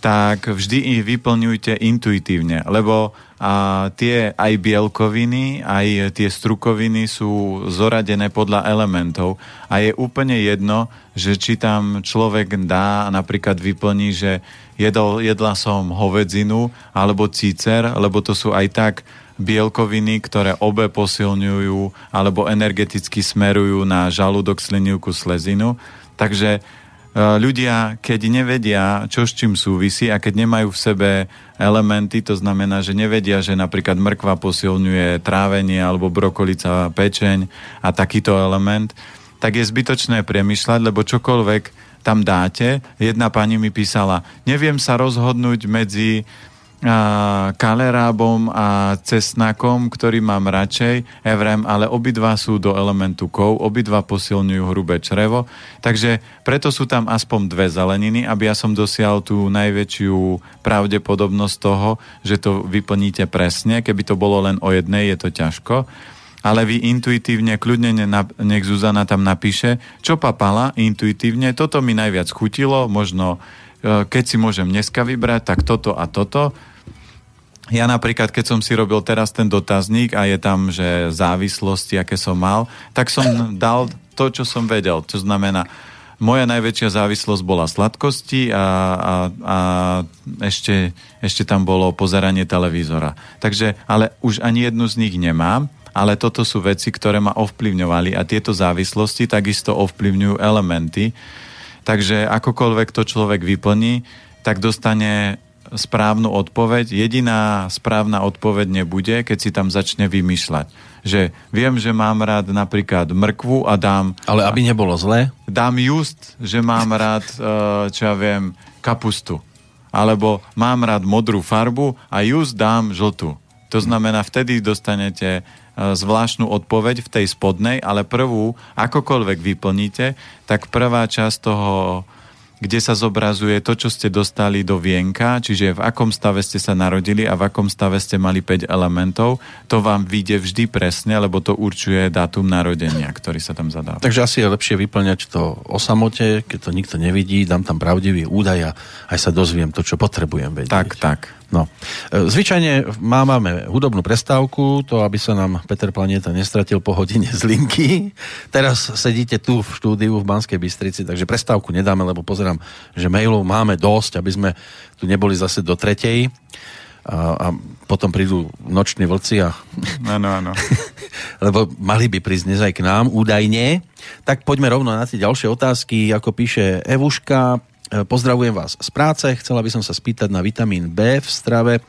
tak vždy ich vyplňujte intuitívne, lebo a tie aj bielkoviny, aj tie strukoviny sú zoradené podľa elementov a je úplne jedno, že či tam človek dá, napríklad vyplní, že jedol, jedla som hovedzinu alebo cícer, lebo to sú aj tak bielkoviny, ktoré obe posilňujú alebo energeticky smerujú na žalúdok, slinivku, slezinu. Takže ľudia, keď nevedia, čo s čím súvisí a keď nemajú v sebe elementy, to znamená, že nevedia, že napríklad mrkva posilňuje trávenie alebo brokolica pečeň a takýto element, tak je zbytočné premyšľať, lebo čokoľvek tam dáte. Jedna pani mi písala, neviem sa rozhodnúť medzi kalerábom a cesnakom, ktorý mám radšej, evrem, ale obidva sú do elementu kov, obidva posilňujú hrubé črevo, takže preto sú tam aspoň dve zeleniny, aby ja som dosial tú najväčšiu pravdepodobnosť toho, že to vyplníte presne. Keby to bolo len o jednej, je to ťažko. Ale vy intuitívne, kľudne nech Zuzana tam napíše, čo papala intuitívne, toto mi najviac chutilo, možno e, keď si môžem dneska vybrať, tak toto a toto, ja napríklad, keď som si robil teraz ten dotazník a je tam, že závislosti, aké som mal, tak som dal to, čo som vedel. To znamená, moja najväčšia závislosť bola sladkosti a, a, a ešte, ešte tam bolo pozeranie televízora. Takže, ale už ani jednu z nich nemám, ale toto sú veci, ktoré ma ovplyvňovali a tieto závislosti takisto ovplyvňujú elementy. Takže akokoľvek to človek vyplní, tak dostane správnu odpoveď. Jediná správna odpoveď nebude, keď si tam začne vymýšľať. Že viem, že mám rád napríklad mrkvu a dám... Ale aby nebolo zlé? Dám just, že mám rád, eh, čo ja viem, kapustu. Alebo mám rád modrú farbu a just dám žltú. To znamená, vtedy dostanete eh, zvláštnu odpoveď v tej spodnej, ale prvú, akokoľvek vyplníte, tak prvá časť toho kde sa zobrazuje to, čo ste dostali do vienka, čiže v akom stave ste sa narodili a v akom stave ste mali 5 elementov. To vám vyjde vždy presne, lebo to určuje dátum narodenia, ktorý sa tam zadáva. Takže asi je lepšie vyplňať to o samote, keď to nikto nevidí, dám tam pravdivý údaj a aj sa dozviem to, čo potrebujem vedieť. Tak, tak. No. E, zvyčajne máme hudobnú prestávku, to aby sa nám Peter Planeta nestratil po hodine z linky. Teraz sedíte tu v štúdiu v Banskej Bystrici, takže prestávku nedáme, lebo pozerám, že mailov máme dosť, aby sme tu neboli zase do tretej. A, a potom prídu noční vlci a... Áno, áno. lebo mali by prísť dnes aj k nám, údajne. Tak poďme rovno na tie ďalšie otázky, ako píše Evuška. E, pozdravujem vás z práce. Chcela by som sa spýtať na vitamín B v strave.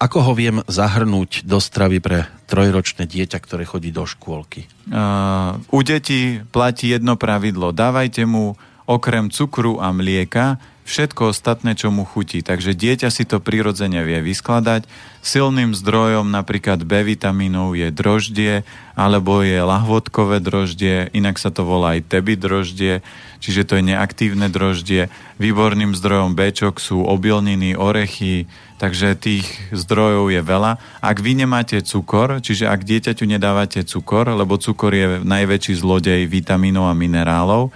Ako ho viem zahrnúť do stravy pre trojročné dieťa, ktoré chodí do škôlky? Uh, u detí platí jedno pravidlo. Dávajte mu okrem cukru a mlieka všetko ostatné, čo mu chutí. Takže dieťa si to prirodzene vie vyskladať. Silným zdrojom napríklad B vitamínov je droždie, alebo je lahvodkové droždie, inak sa to volá aj tebi droždie, čiže to je neaktívne droždie. Výborným zdrojom B sú obilniny, orechy, takže tých zdrojov je veľa. Ak vy nemáte cukor, čiže ak dieťaťu nedávate cukor, lebo cukor je najväčší zlodej vitamínov a minerálov,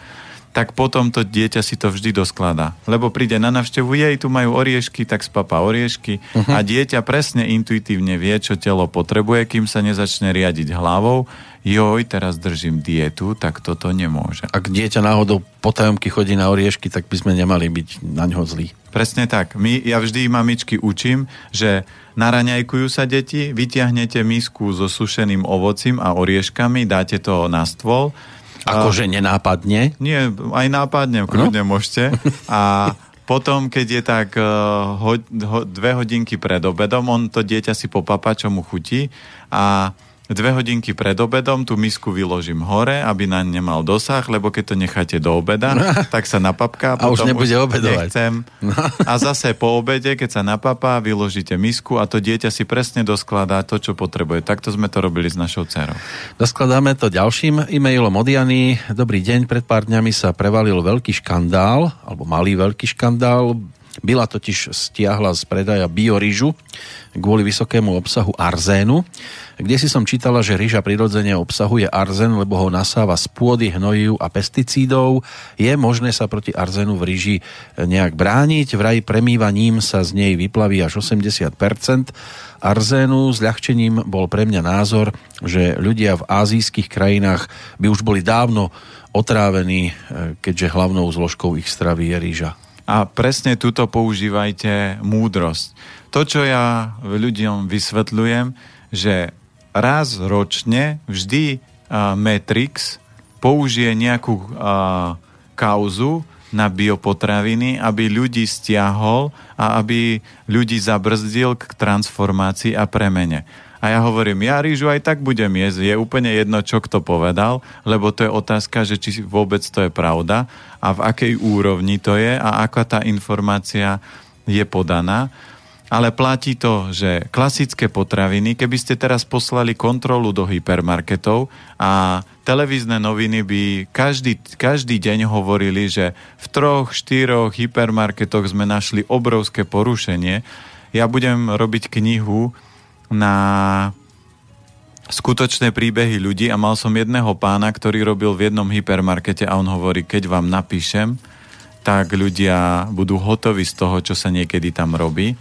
tak potom to dieťa si to vždy doskladá. Lebo príde na navštevu, jej tu majú oriešky, tak spapa oriešky uh-huh. a dieťa presne intuitívne vie, čo telo potrebuje, kým sa nezačne riadiť hlavou. Joj, teraz držím dietu, tak toto nemôže. Ak dieťa náhodou potajomky chodí na oriešky, tak by sme nemali byť na ňo zlí. Presne tak. My, ja vždy mamičky učím, že naraňajkujú sa deti, vytiahnete misku so sušeným ovocím a orieškami, dáte to na stôl, Akože nenápadne? Nie, aj nápadne, kľudne no? môžete. A potom, keď je tak uh, ho, ho, dve hodinky pred obedom, on to dieťa si popapa, čo mu chutí a dve hodinky pred obedom tú misku vyložím hore, aby na nemal dosah, lebo keď to necháte do obeda, tak sa napapká. A už nebude už obedovať. Nechcem. No. A zase po obede, keď sa napapá, vyložíte misku a to dieťa si presne doskladá to, čo potrebuje. Takto sme to robili s našou dcerou. Doskladáme to ďalším e-mailom od Jany. Dobrý deň, pred pár dňami sa prevalil veľký škandál, alebo malý veľký škandál. Bila totiž stiahla z predaja biorižu kvôli vysokému obsahu arzénu. Kde si som čítala, že rýža prirodzene obsahuje arzen, lebo ho nasáva z pôdy, hnojiv a pesticídov. Je možné sa proti arzénu v ríži nejak brániť. Vraj premývaním sa z nej vyplaví až 80% arzénu. Zľahčením bol pre mňa názor, že ľudia v azijských krajinách by už boli dávno otrávení, eh, keďže hlavnou zložkou ich stravy je rýža. A presne túto používajte múdrosť. To, čo ja ľuďom vysvetľujem, že raz ročne vždy uh, Matrix použije nejakú uh, kauzu na biopotraviny, aby ľudí stiahol a aby ľudí zabrzdil k transformácii a premene. A ja hovorím, ja rýžu aj tak budem jesť. Je úplne jedno, čo kto povedal, lebo to je otázka, že či vôbec to je pravda a v akej úrovni to je a aká tá informácia je podaná. Ale platí to, že klasické potraviny, keby ste teraz poslali kontrolu do hypermarketov a televízne noviny by každý, každý deň hovorili, že v troch, štyroch hypermarketoch sme našli obrovské porušenie. Ja budem robiť knihu na skutočné príbehy ľudí a mal som jedného pána, ktorý robil v jednom hypermarkete a on hovorí, keď vám napíšem, tak ľudia budú hotoví z toho, čo sa niekedy tam robí.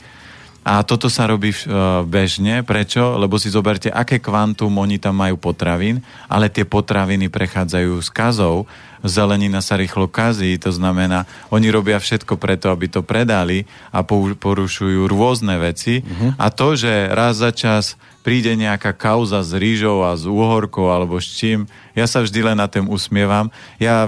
A toto sa robí e, bežne. Prečo? Lebo si zoberte, aké kvantum oni tam majú potravín, ale tie potraviny prechádzajú s kazou. Zelenina sa rýchlo kazí, to znamená, oni robia všetko preto, aby to predali a porušujú rôzne veci. Uh-huh. A to, že raz za čas príde nejaká kauza s rýžou a s úhorkou alebo s čím, ja sa vždy len na tým usmievam. Ja,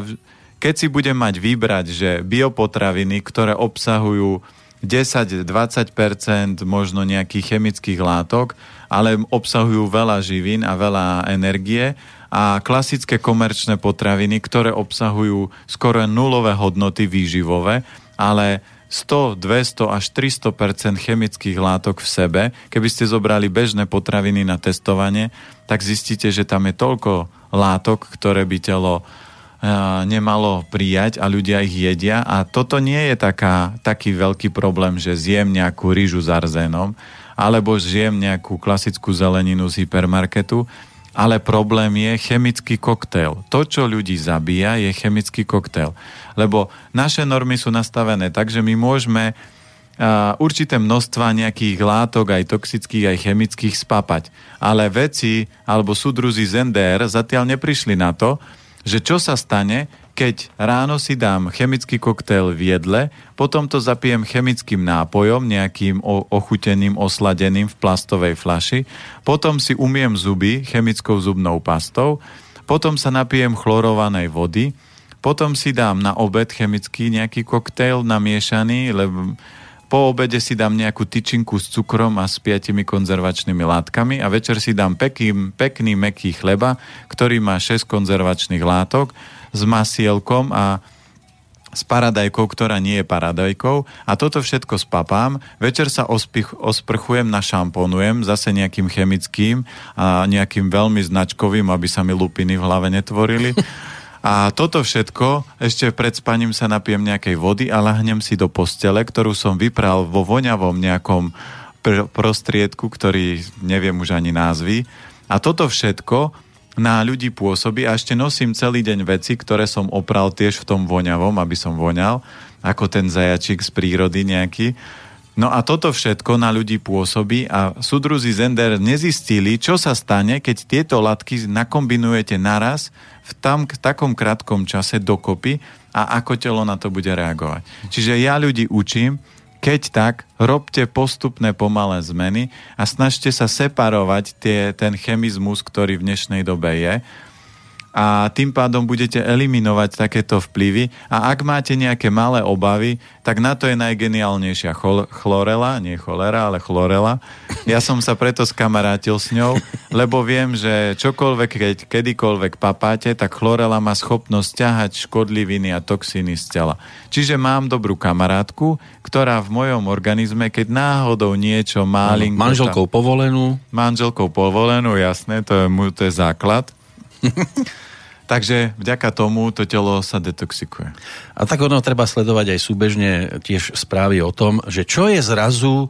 keď si budem mať vybrať, že biopotraviny, ktoré obsahujú 10-20% možno nejakých chemických látok, ale obsahujú veľa živín a veľa energie a klasické komerčné potraviny, ktoré obsahujú skoro nulové hodnoty výživové, ale 100, 200 až 300% chemických látok v sebe. Keby ste zobrali bežné potraviny na testovanie, tak zistíte, že tam je toľko látok, ktoré by telo nemalo prijať a ľudia ich jedia a toto nie je taká, taký veľký problém, že zjem nejakú rýžu s arzénom alebo zjem nejakú klasickú zeleninu z hypermarketu, ale problém je chemický koktail. To, čo ľudí zabíja, je chemický koktail. Lebo naše normy sú nastavené tak, že my môžeme uh, určité množstva nejakých látok, aj toxických, aj chemických spapať. Ale veci alebo súdruzi z NDR zatiaľ neprišli na to, že čo sa stane, keď ráno si dám chemický koktail v jedle, potom to zapijem chemickým nápojom, nejakým ochuteným, osladeným v plastovej flaši, potom si umiem zuby chemickou zubnou pastou, potom sa napijem chlorovanej vody, potom si dám na obed chemický nejaký koktail namiešaný, lebo po obede si dám nejakú tyčinku s cukrom a s piatimi konzervačnými látkami a večer si dám pekný, pekný meký chleba, ktorý má 6 konzervačných látok s masielkom a s paradajkou, ktorá nie je paradajkou a toto všetko spapám. Večer sa ospich, osprchujem, našamponujem zase nejakým chemickým a nejakým veľmi značkovým, aby sa mi lupiny v hlave netvorili. A toto všetko, ešte pred spaním sa napijem nejakej vody a lahnem si do postele, ktorú som vypral vo voňavom nejakom pr- prostriedku, ktorý neviem už ani názvy. A toto všetko na ľudí pôsobí a ešte nosím celý deň veci, ktoré som opral tiež v tom voňavom, aby som voňal, ako ten zajačik z prírody nejaký. No a toto všetko na ľudí pôsobí a súdruzi Zender nezistili, čo sa stane, keď tieto látky nakombinujete naraz v tam, v takom krátkom čase dokopy a ako telo na to bude reagovať. Čiže ja ľudí učím, keď tak, robte postupné pomalé zmeny a snažte sa separovať tie, ten chemizmus, ktorý v dnešnej dobe je a tým pádom budete eliminovať takéto vplyvy a ak máte nejaké malé obavy, tak na to je najgeniálnejšia chol- chlorela, nie cholera, ale chlorela. Ja som sa preto skamarátil s ňou, lebo viem, že čokoľvek, keď kedykoľvek papáte, tak chlorela má schopnosť ťahať škodliviny a toxíny z tela. Čiže mám dobrú kamarátku, ktorá v mojom organizme, keď náhodou niečo malinko... Manželkou povolenú. Manželkou povolenú, jasné, to je, to je základ. Takže vďaka tomu to telo sa detoxikuje. A tak ono treba sledovať aj súbežne tiež správy o tom, že čo je zrazu e,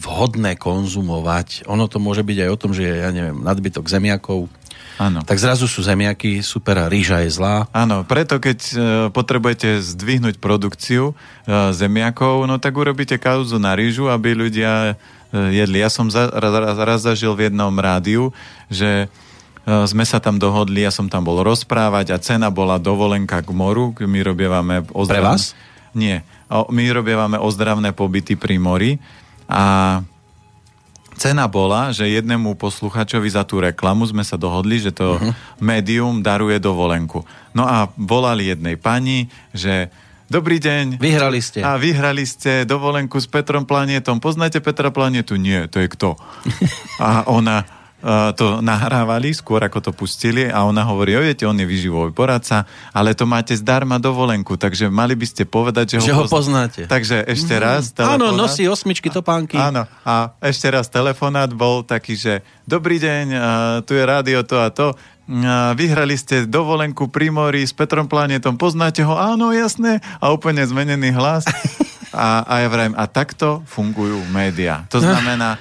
vhodné konzumovať. Ono to môže byť aj o tom, že je, ja neviem, nadbytok zemiakov, Áno. Tak zrazu sú zemiaky, super, rýža je zlá. Áno, preto keď e, potrebujete zdvihnúť produkciu e, zemiakov, no tak urobíte kauzu na rýžu, aby ľudia e, jedli. Ja som za, raz, raz zažil v jednom rádiu, že sme sa tam dohodli, ja som tam bol rozprávať a cena bola dovolenka k moru, my robievame ozdravné... Pre vás? Nie, my robievame ozdravné pobyty pri mori a cena bola, že jednému posluchačovi za tú reklamu sme sa dohodli, že to uh-huh. médium daruje dovolenku. No a volali jednej pani, že dobrý deň. Vyhrali ste. A vyhrali ste dovolenku s Petrom Planetom. Poznáte Petra Planetu? Nie, to je kto? A ona, to nahrávali skôr ako to pustili a ona hovorí, o viete, on je vyživový poradca, ale to máte zdarma dovolenku, takže mali by ste povedať, že, že ho, ho poznáte. Takže ešte raz telefonát. Áno, nosí osmičky topánky. Áno, a ešte raz telefonát bol taký, že dobrý deň, tu je rádio to a to, vyhrali ste dovolenku pri mori s Petrom Planetom, poznáte ho? Áno, jasné. A úplne zmenený hlas. A, a ja vrajím, a takto fungujú médiá. To znamená,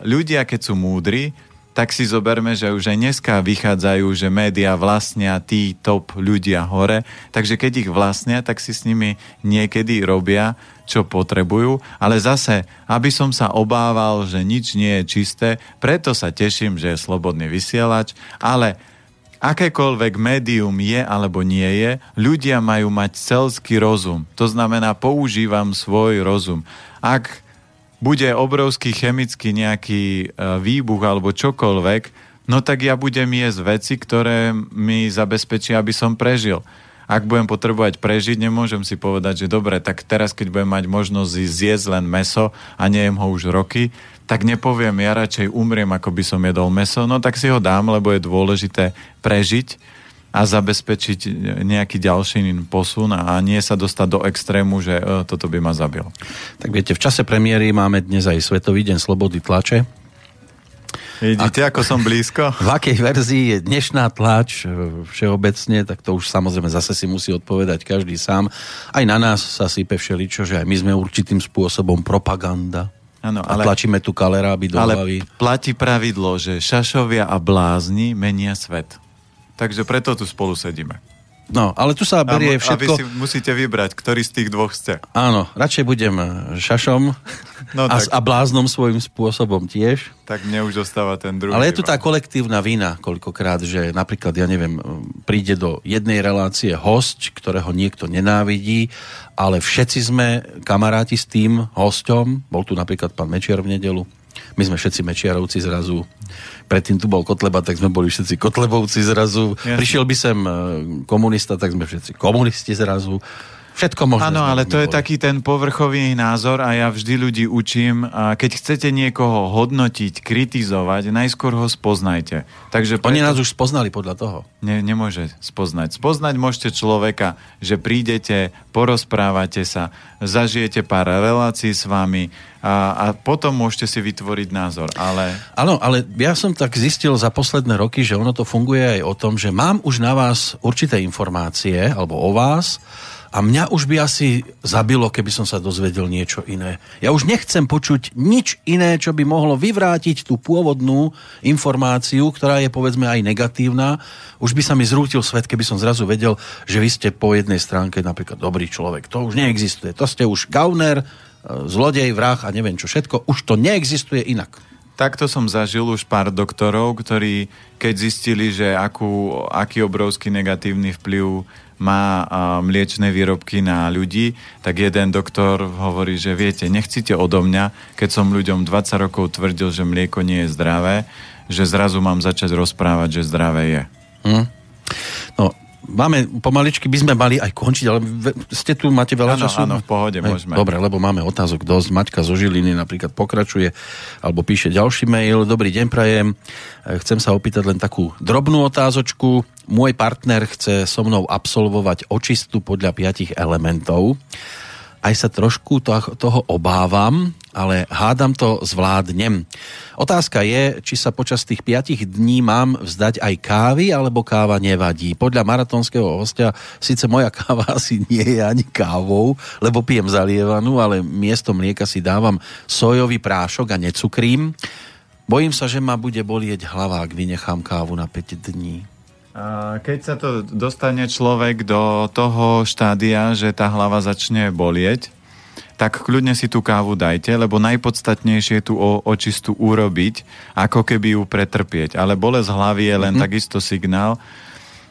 ľudia, keď sú múdri, tak si zoberme, že už aj dneska vychádzajú, že médiá vlastnia tí top ľudia hore, takže keď ich vlastnia, tak si s nimi niekedy robia, čo potrebujú, ale zase, aby som sa obával, že nič nie je čisté, preto sa teším, že je slobodný vysielač, ale akékoľvek médium je alebo nie je, ľudia majú mať celský rozum. To znamená, používam svoj rozum. Ak bude obrovský chemický nejaký e, výbuch alebo čokoľvek, no tak ja budem jesť veci, ktoré mi zabezpečia, aby som prežil. Ak budem potrebovať prežiť, nemôžem si povedať, že dobre, tak teraz, keď budem mať možnosť zjesť len meso a nejem ho už roky, tak nepoviem, ja radšej umriem, ako by som jedol meso, no tak si ho dám, lebo je dôležité prežiť a zabezpečiť nejaký ďalší posun a nie sa dostať do extrému, že e, toto by ma zabil. Tak viete, v čase premiéry máme dnes aj Svetový deň slobody tlače. Vidíte, a, ako som blízko? V akej verzii je dnešná tlač e, všeobecne, tak to už samozrejme zase si musí odpovedať každý sám. Aj na nás sa sype všeličo, že aj my sme určitým spôsobom propaganda. Ano, ale, a tlačíme tu kaleráby do ale hlavy. platí pravidlo, že šašovia a blázni menia svet. Takže preto tu spolu sedíme. No, ale tu sa berie a, všetko... A vy si musíte vybrať, ktorý z tých dvoch ste. Áno, radšej budem šašom no, a, tak... a bláznom svojím spôsobom tiež. Tak mne už zostáva ten druhý. Ale je tu tá kolektívna vina koľkokrát, že napríklad, ja neviem, príde do jednej relácie host, ktorého niekto nenávidí, ale všetci sme kamaráti s tým hostom. Bol tu napríklad pán Mečiar v nedelu. My sme všetci Mečiarovci zrazu predtým tu bol Kotleba, tak sme boli všetci Kotlebovci zrazu. Jasne. Prišiel by sem e, komunista, tak sme všetci komunisti zrazu. Všetko možné. Áno, ale to boli. je taký ten povrchový názor a ja vždy ľudí učím, keď chcete niekoho hodnotiť, kritizovať, najskôr ho spoznajte. Takže preto... Oni nás už spoznali podľa toho. Ne, nemôže spoznať. Spoznať môžete človeka, že prídete, porozprávate sa, zažijete pár relácií s vami a, a potom môžete si vytvoriť názor. Ale... Áno, ale ja som tak zistil za posledné roky, že ono to funguje aj o tom, že mám už na vás určité informácie, alebo o vás, a mňa už by asi zabilo, keby som sa dozvedel niečo iné. Ja už nechcem počuť nič iné, čo by mohlo vyvrátiť tú pôvodnú informáciu, ktorá je povedzme aj negatívna. Už by sa mi zrútil svet, keby som zrazu vedel, že vy ste po jednej stránke napríklad dobrý človek. To už neexistuje. To ste už gauner, zlodej, vrah a neviem čo všetko. Už to neexistuje inak. Takto som zažil už pár doktorov, ktorí keď zistili, že akú, aký obrovský negatívny vplyv má mliečne výrobky na ľudí, tak jeden doktor hovorí, že viete, nechcite odo mňa, keď som ľuďom 20 rokov tvrdil, že mlieko nie je zdravé, že zrazu mám začať rozprávať, že zdravé je. Hm? No, máme pomaličky, by sme mali aj končiť, ale ste tu, máte veľa ano, času? Áno, v pohode, môžeme. Dobre, lebo máme otázok dosť. Maťka zo Žiliny napríklad pokračuje, alebo píše ďalší mail. Dobrý deň, prajem. E, chcem sa opýtať len takú drobnú otázočku. Môj partner chce so mnou absolvovať očistu podľa piatich elementov aj sa trošku toho obávam, ale hádam to zvládnem. Otázka je, či sa počas tých 5 dní mám vzdať aj kávy, alebo káva nevadí. Podľa maratónskeho hostia síce moja káva asi nie je ani kávou, lebo pijem zalievanú, ale miesto mlieka si dávam sojový prášok a necukrím. Bojím sa, že ma bude bolieť hlava, ak vynechám kávu na 5 dní. Keď sa to dostane človek do toho štádia, že tá hlava začne bolieť, tak kľudne si tú kávu dajte, lebo najpodstatnejšie je tu o očistu urobiť, ako keby ju pretrpieť. Ale bolesť hlavy je len mm-hmm. takisto signál,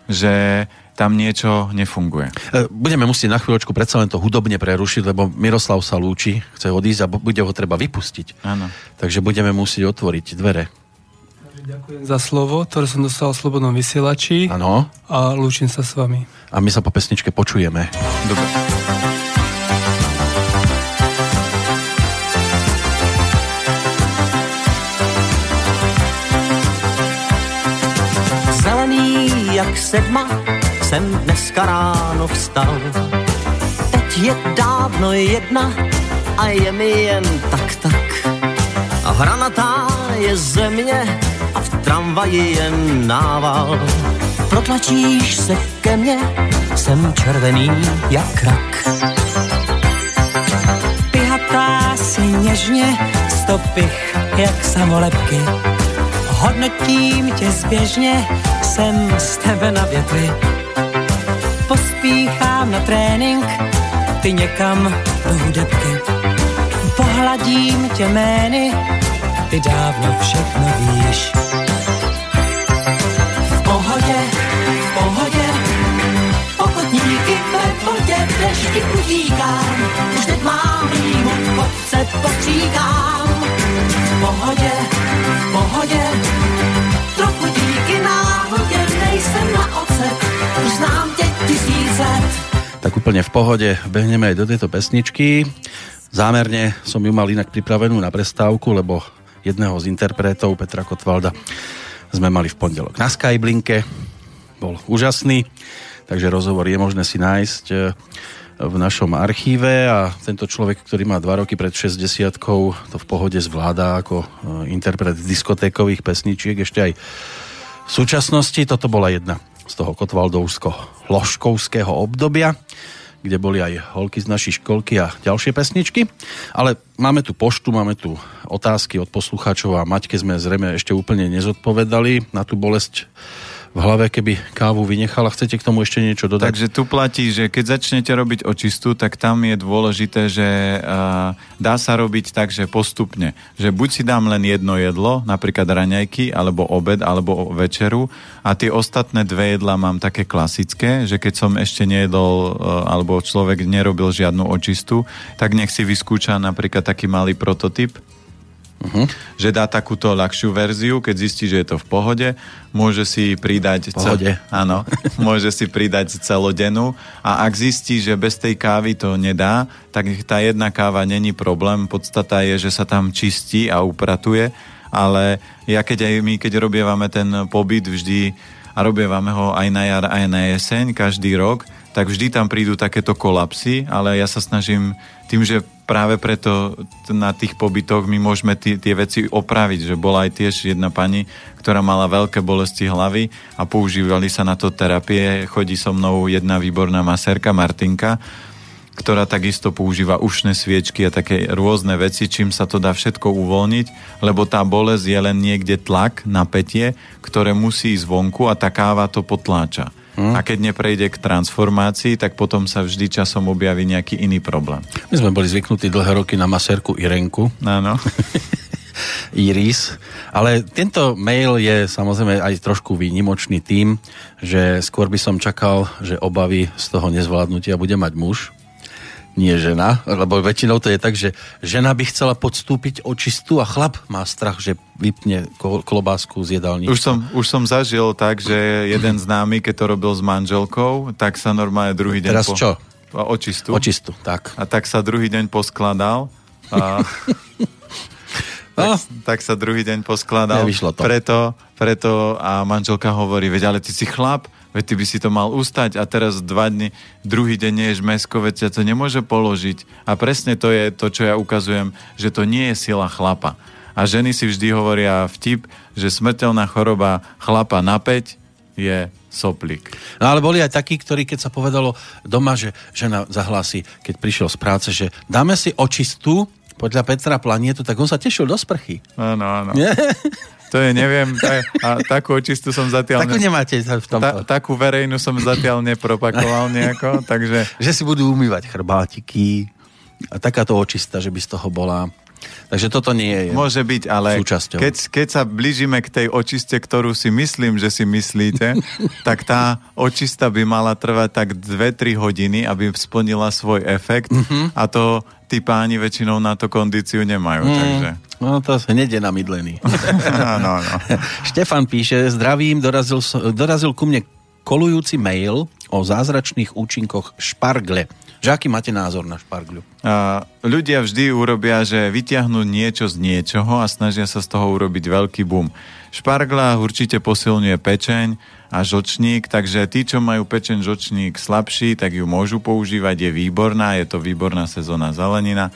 že tam niečo nefunguje. E, budeme musieť na chvíľočku predsa len to hudobne prerušiť, lebo Miroslav sa lúči, chce odísť a bude ho treba vypustiť. Áno. Takže budeme musieť otvoriť dvere. Ďakujem za slovo, ktoré som dostal v Slobodnom vysielači. Áno. A lúčim sa s vami. A my sa po pesničke počujeme. Dobre. Zelený jak sedma jsem dneska ráno vstal. Teď je dávno jedna a je mi jen tak tak. A hranatá je země tramvaji jen nával. Protlačíš se ke mně, jsem červený jak rak. Pihatá si něžně, stopich jak samolepky. Hodnotím tě zběžně, jsem z tebe na větvi. Pospíchám na trénink, ty někam do hudebky. Pohladím tě jmény, ty dávno všechno víš. Dešti utíkám, už teď mám rýmu, pod se postříkám. V pohodě, v pohodě, trochu díky náhodě, nejsem na ocet, už znám tě tisíc let. Tak úplne v pohode behneme aj do tejto pesničky. Zámerne som ju mal inak pripravenú na prestávku, lebo jedného z interpretov Petra Kotvalda sme mali v pondelok na Skyblinke. Bol úžasný, takže rozhovor je možné si nájsť e, v našom archíve a tento človek, ktorý má 2 roky pred 60 to v pohode zvláda ako e, interpret diskotékových pesničiek ešte aj v súčasnosti. Toto bola jedna z toho kotvaldovsko-ložkovského obdobia, kde boli aj holky z našej školky a ďalšie pesničky. Ale máme tu poštu, máme tu otázky od poslucháčov a Maťke sme zrejme ešte úplne nezodpovedali na tú bolesť v hlave, keby kávu vynechala. Chcete k tomu ešte niečo dodať? Takže tu platí, že keď začnete robiť očistu, tak tam je dôležité, že uh, dá sa robiť tak, že postupne. Že buď si dám len jedno jedlo, napríklad raňajky, alebo obed, alebo večeru a tie ostatné dve jedla mám také klasické, že keď som ešte nejedol, uh, alebo človek nerobil žiadnu očistu, tak nech si vyskúča napríklad taký malý prototyp, Uh-huh. Že dá takúto ľahšiu verziu, keď zistí, že je to v pohode, môže si pridať... Pohode. Ce- áno, môže si pridať celodennú a ak zistí, že bez tej kávy to nedá, tak tá jedna káva není problém. Podstata je, že sa tam čistí a upratuje, ale ja keď aj my, keď robievame ten pobyt vždy a robievame ho aj na jar, aj na jeseň, každý rok, tak vždy tam prídu takéto kolapsy, ale ja sa snažím tým, že práve preto na tých pobytoch my môžeme tie, tie veci opraviť, že bola aj tiež jedna pani, ktorá mala veľké bolesti hlavy a používali sa na to terapie. Chodí so mnou jedna výborná masérka Martinka, ktorá takisto používa ušné sviečky a také rôzne veci, čím sa to dá všetko uvoľniť, lebo tá bolesť je len niekde tlak, napätie, ktoré musí ísť vonku a tá káva to potláča. Hmm. A keď neprejde k transformácii, tak potom sa vždy časom objaví nejaký iný problém. My sme boli zvyknutí dlhé roky na masérku Irenku. Áno. Iris. Ale tento mail je samozrejme aj trošku výnimočný tým, že skôr by som čakal, že obavy z toho nezvládnutia bude mať muž, nie žena, lebo väčšinou to je tak, že žena by chcela podstúpiť očistú a chlap má strach, že vypne klobásku z jedálnička. Už som, už som zažil tak, že jeden známy, keď to robil s manželkou, tak sa normálne druhý deň... Teraz po... čo? Očistu. Očistu, tak. A tak sa druhý deň poskladal. A... tak, tak sa druhý deň poskladal. Nevyšlo to. Preto, preto a manželka hovorí, veď ale ty si chlap, veď ty by si to mal ustať a teraz dva dny, druhý deň nie ješ mesko, veď sa to nemôže položiť. A presne to je to, čo ja ukazujem, že to nie je sila chlapa. A ženy si vždy hovoria vtip, že smrteľná choroba chlapa na 5 je soplík. No ale boli aj takí, ktorí keď sa povedalo doma, že žena zahlási, keď prišiel z práce, že dáme si očistú podľa Petra Planietu, tak on sa tešil do sprchy. Áno, áno. To je, neviem, ta, a takú očistu som zatiaľ... Takú nemáte v tomto. Ta, takú verejnú som zatiaľ nepropakoval nejako, takže... Že si budú umývať chrbátiky a takáto očista, že by z toho bola... Takže toto nie je Môže byť, ale súčasťou. keď, keď sa blížime k tej očiste, ktorú si myslím, že si myslíte, tak tá očista by mala trvať tak 2-3 hodiny, aby splnila svoj efekt. Mm-hmm. A to tí páni väčšinou na to kondíciu nemajú, mm. takže... No to hneď je namydlený. no, no. Štefan píše, zdravím, dorazil, dorazil ku mne kolujúci mail o zázračných účinkoch špargle. Že aký máte názor na špargľu? A, ľudia vždy urobia, že vyťahnú niečo z niečoho a snažia sa z toho urobiť veľký boom. Špargla určite posilňuje pečeň a žlčník, takže tí, čo majú pečeň žlčník slabší, tak ju môžu používať, je výborná, je to výborná sezóna zelenina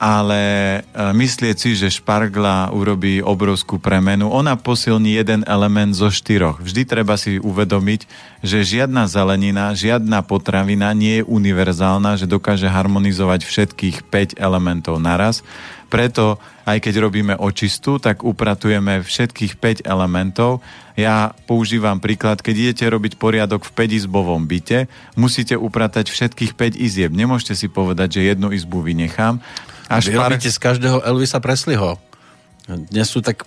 ale e, myslieť si, že špargla urobí obrovskú premenu. Ona posilní jeden element zo štyroch. Vždy treba si uvedomiť, že žiadna zelenina, žiadna potravina nie je univerzálna, že dokáže harmonizovať všetkých 5 elementov naraz. Preto, aj keď robíme očistu, tak upratujeme všetkých 5 elementov. Ja používam príklad, keď idete robiť poriadok v 5-izbovom byte, musíte upratať všetkých 5 izieb. Nemôžete si povedať, že jednu izbu vynechám, až Vy robíte z každého Elvisa Presleyho. Dnes sú tak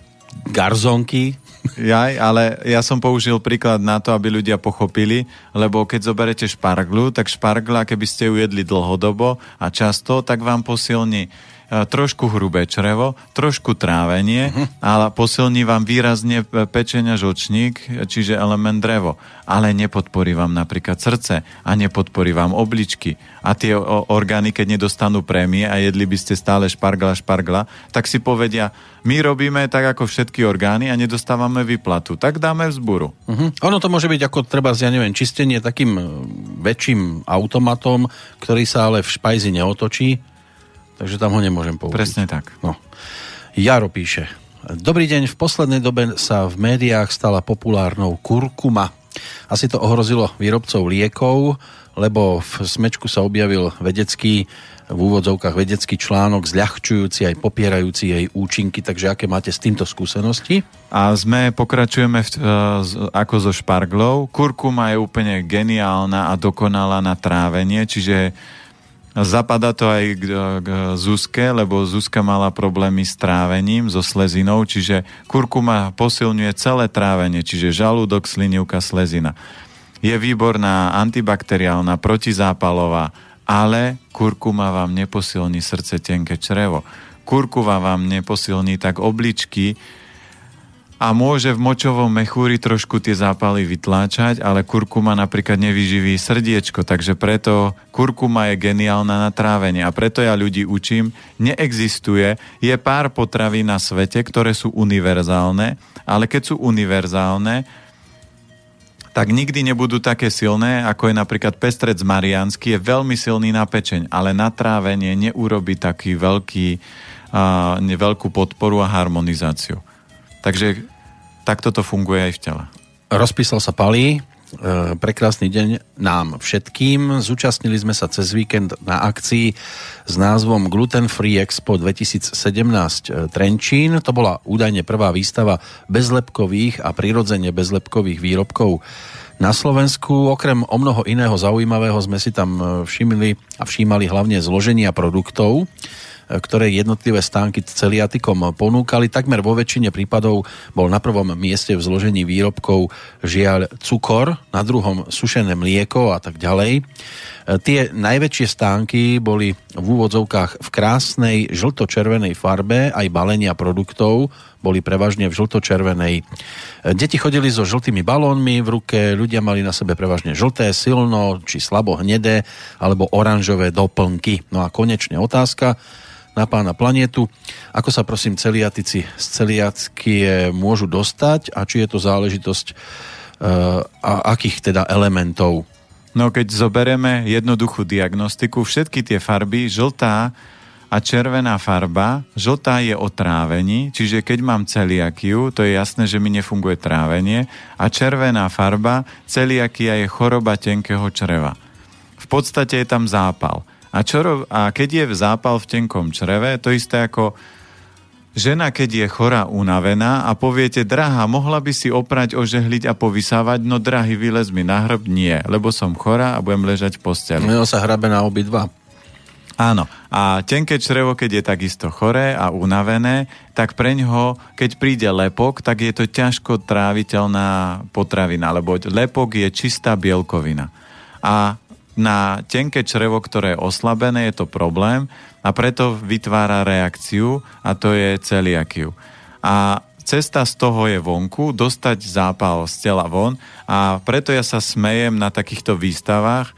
garzonky. Jaj, ale ja som použil príklad na to, aby ľudia pochopili, lebo keď zoberete šparglu, tak špargla, keby ste ju jedli dlhodobo a často, tak vám posilní trošku hrubé črevo, trošku trávenie, uh-huh. ale posilní vám výrazne pečenia žlčník, čiže element drevo. Ale nepodporí vám napríklad srdce a nepodporí vám obličky. A tie orgány, keď nedostanú prémie a jedli by ste stále špargla, špargla, tak si povedia, my robíme tak ako všetky orgány a nedostávame vyplatu. Tak dáme vzburu. Uh-huh. Ono to môže byť ako treba, ja neviem, čistenie takým e, väčším automatom, ktorý sa ale v špajzi neotočí takže tam ho nemôžem použiť. Presne tak. No. Jaro píše. Dobrý deň, v poslednej dobe sa v médiách stala populárnou kurkuma. Asi to ohrozilo výrobcov liekov, lebo v smečku sa objavil vedecký v úvodzovkách vedecký článok zľahčujúci aj popierajúci jej účinky, takže aké máte s týmto skúsenosti? A sme, pokračujeme v, ako so šparglou. Kurkuma je úplne geniálna a dokonalá na trávenie, čiže Zapadá to aj k, k Zuzke, lebo Zuzka mala problémy s trávením, so slezinou, čiže kurkuma posilňuje celé trávenie, čiže žalúdok, slinivka, slezina. Je výborná antibakteriálna, protizápalová, ale kurkuma vám neposilní srdce, tenké črevo. Kurkuma vám neposilní tak obličky, a môže v močovom mechúri trošku tie zápaly vytláčať, ale kurkuma napríklad nevyživí srdiečko, takže preto kurkuma je geniálna na trávenie a preto ja ľudí učím, neexistuje, je pár potraví na svete, ktoré sú univerzálne, ale keď sú univerzálne, tak nikdy nebudú také silné, ako je napríklad pestrec mariánsky, je veľmi silný na pečeň, ale na trávenie neurobi taký veľký, uh, veľkú podporu a harmonizáciu. Takže takto to funguje aj v tele. Rozpísal sa Palí, e, prekrásny deň nám všetkým. Zúčastnili sme sa cez víkend na akcii s názvom Gluten Free Expo 2017 e, Trenčín. To bola údajne prvá výstava bezlepkových a prirodzene bezlepkových výrobkov na Slovensku. Okrem o mnoho iného zaujímavého sme si tam e, všimli a všímali hlavne zloženia produktov ktoré jednotlivé stánky celiatikom ponúkali. Takmer vo väčšine prípadov bol na prvom mieste v zložení výrobkov žiaľ cukor, na druhom sušené mlieko a tak ďalej. Tie najväčšie stánky boli v úvodzovkách v krásnej žlto-červenej farbe, aj balenia produktov boli prevažne v žlto-červenej. Deti chodili so žltými balónmi v ruke, ľudia mali na sebe prevažne žlté, silno či slabo hnedé alebo oranžové doplnky. No a konečne otázka, na pána planetu. Ako sa prosím celiatici z celiacky môžu dostať a či je to záležitosť uh, a akých teda elementov? No keď zoberieme jednoduchú diagnostiku, všetky tie farby, žltá a červená farba, žltá je o trávení, čiže keď mám celiakiu, to je jasné, že mi nefunguje trávenie a červená farba, celiakia je choroba tenkého čreva. V podstate je tam zápal. A, čo, a keď je zápal v tenkom čreve, to isté ako žena, keď je chorá, unavená a poviete, drahá, mohla by si oprať, ožehliť a povysávať, no drahý, vylez mi na hrb, nie, lebo som chorá a budem ležať v posteli. No sa hrabe na obidva. Áno. A tenké črevo, keď je takisto choré a unavené, tak pre ňoho, keď príde lepok, tak je to ťažko tráviteľná potravina, lebo lepok je čistá bielkovina. A na tenké črevo, ktoré je oslabené, je to problém a preto vytvára reakciu a to je celiakiu. A cesta z toho je vonku, dostať zápal z tela von a preto ja sa smejem na takýchto výstavách,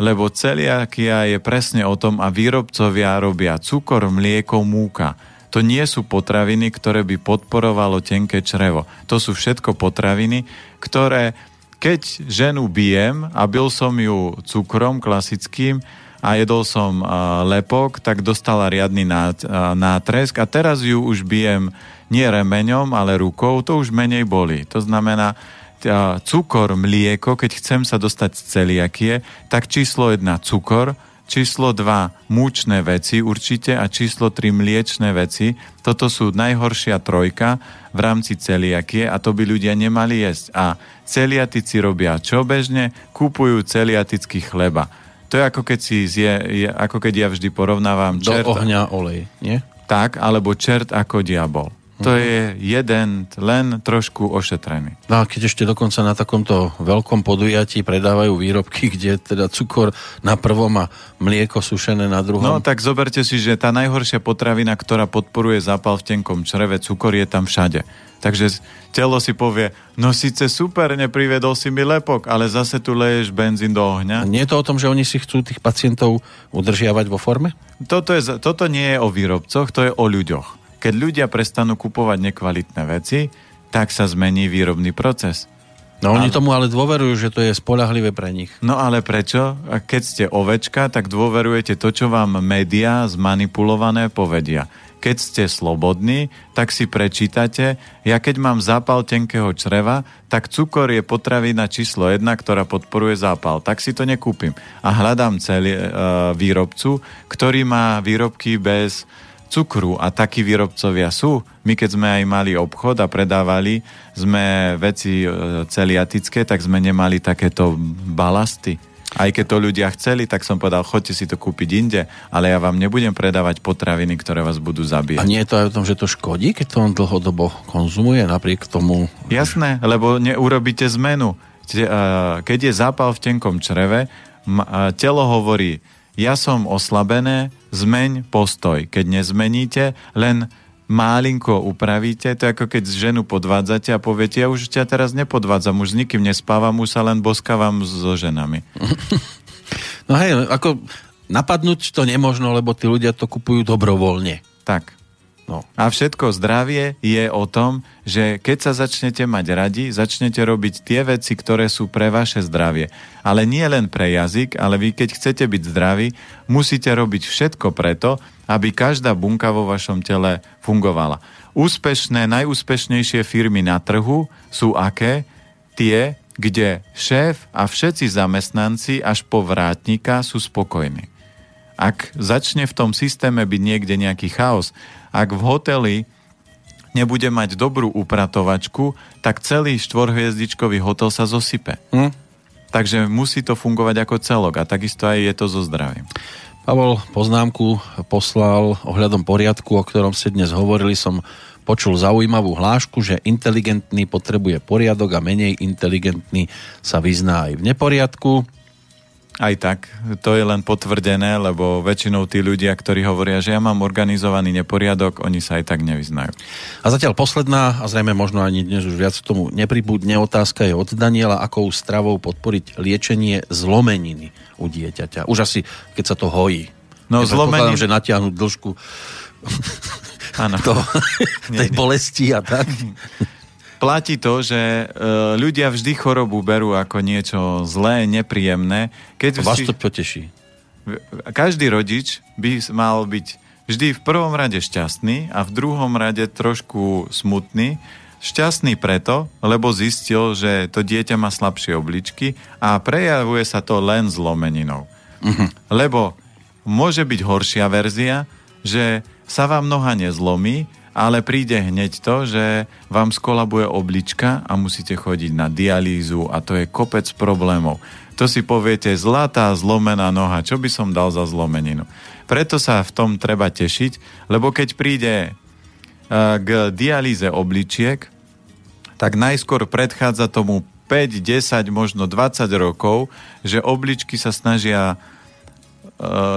lebo celiakia je presne o tom a výrobcovia robia cukor, mlieko, múka. To nie sú potraviny, ktoré by podporovalo tenké črevo. To sú všetko potraviny, ktoré keď ženu bijem a bil som ju cukrom klasickým a jedol som lepok, tak dostala riadny nát, nátresk a teraz ju už bijem nie remeňom, ale rukou, to už menej boli. To znamená, cukor, mlieko, keď chcem sa dostať z celiakie, tak číslo jedna cukor, číslo 2 múčne veci určite a číslo 3 mliečne veci. Toto sú najhoršia trojka v rámci celiakie a to by ľudia nemali jesť. A celiatici robia čo bežne? Kúpujú celiatický chleba. To je ako keď, si zje, ako keď ja vždy porovnávam Do čert... ohňa olej, nie? Tak, alebo čert ako diabol. To je jeden, len trošku ošetrený. No a keď ešte dokonca na takomto veľkom podujatí predávajú výrobky, kde teda cukor na prvom a mlieko sušené na druhom. No tak zoberte si, že tá najhoršia potravina, ktorá podporuje zápal v tenkom čreve, cukor je tam všade. Takže telo si povie, no síce super, neprivedol si mi lepok, ale zase tu leješ benzín do ohňa. A nie je to o tom, že oni si chcú tých pacientov udržiavať vo forme? Toto, je, toto nie je o výrobcoch, to je o ľuďoch. Keď ľudia prestanú kupovať nekvalitné veci, tak sa zmení výrobný proces. No oni ale... tomu ale dôverujú, že to je spolahlivé pre nich. No ale prečo? Keď ste ovečka, tak dôverujete to, čo vám médiá zmanipulované povedia. Keď ste slobodní, tak si prečítate, ja keď mám zápal tenkého čreva, tak cukor je potravina číslo jedna, ktorá podporuje zápal. Tak si to nekúpim. A hľadám celý e, výrobcu, ktorý má výrobky bez cukru a takí výrobcovia sú. My keď sme aj mali obchod a predávali sme veci e, celiatické, tak sme nemali takéto balasty. Aj keď to ľudia chceli, tak som povedal, chodte si to kúpiť inde, ale ja vám nebudem predávať potraviny, ktoré vás budú zabíjať. A nie je to aj o tom, že to škodí, keď to on dlhodobo konzumuje napriek tomu? Jasné, lebo neurobíte zmenu. E, keď je zápal v tenkom čreve, telo hovorí, ja som oslabené, zmeň postoj. Keď nezmeníte, len málinko upravíte, to je ako keď ženu podvádzate a poviete, ja už ťa teraz nepodvádzam, už s nikým nespávam, už sa len boskávam so ženami. No hej, ako napadnúť to nemožno, lebo tí ľudia to kupujú dobrovoľne. Tak. No. A všetko zdravie je o tom, že keď sa začnete mať radi, začnete robiť tie veci, ktoré sú pre vaše zdravie. Ale nie len pre jazyk, ale vy keď chcete byť zdraví, musíte robiť všetko preto, aby každá bunka vo vašom tele fungovala. Úspešné, najúspešnejšie firmy na trhu sú aké? Tie, kde šéf a všetci zamestnanci až po vrátnika sú spokojní. Ak začne v tom systéme byť niekde nejaký chaos, ak v hoteli nebude mať dobrú upratovačku, tak celý štvorhviezdičkový hotel sa zosype. Hm? Takže musí to fungovať ako celok a takisto aj je to so zdravím. Pavol poznámku poslal ohľadom poriadku, o ktorom ste dnes hovorili. Som počul zaujímavú hlášku, že inteligentný potrebuje poriadok a menej inteligentný sa vyzná aj v neporiadku. Aj tak, to je len potvrdené, lebo väčšinou tí ľudia, ktorí hovoria, že ja mám organizovaný neporiadok, oni sa aj tak nevyznajú. A zatiaľ posledná, a zrejme možno ani dnes už viac k tomu nepribudne otázka je od Daniela, akou stravou podporiť liečenie zlomeniny u dieťaťa. Už asi, keď sa to hojí. No zlomeniny... že natiahnuť dĺžku Áno. To, tej bolesti a tak. platí to, že e, ľudia vždy chorobu berú ako niečo zlé, nepríjemné. Keď Vás si, to poteší. Každý rodič by mal byť vždy v prvom rade šťastný a v druhom rade trošku smutný. Šťastný preto, lebo zistil, že to dieťa má slabšie obličky a prejavuje sa to len zlomeninou. Uh-huh. Lebo môže byť horšia verzia, že sa vám noha nezlomí, ale príde hneď to, že vám skolabuje oblička a musíte chodiť na dialýzu a to je kopec problémov. To si poviete, zlatá zlomená noha, čo by som dal za zlomeninu. Preto sa v tom treba tešiť, lebo keď príde e, k dialýze obličiek, tak najskôr predchádza tomu 5, 10, možno 20 rokov, že obličky sa snažia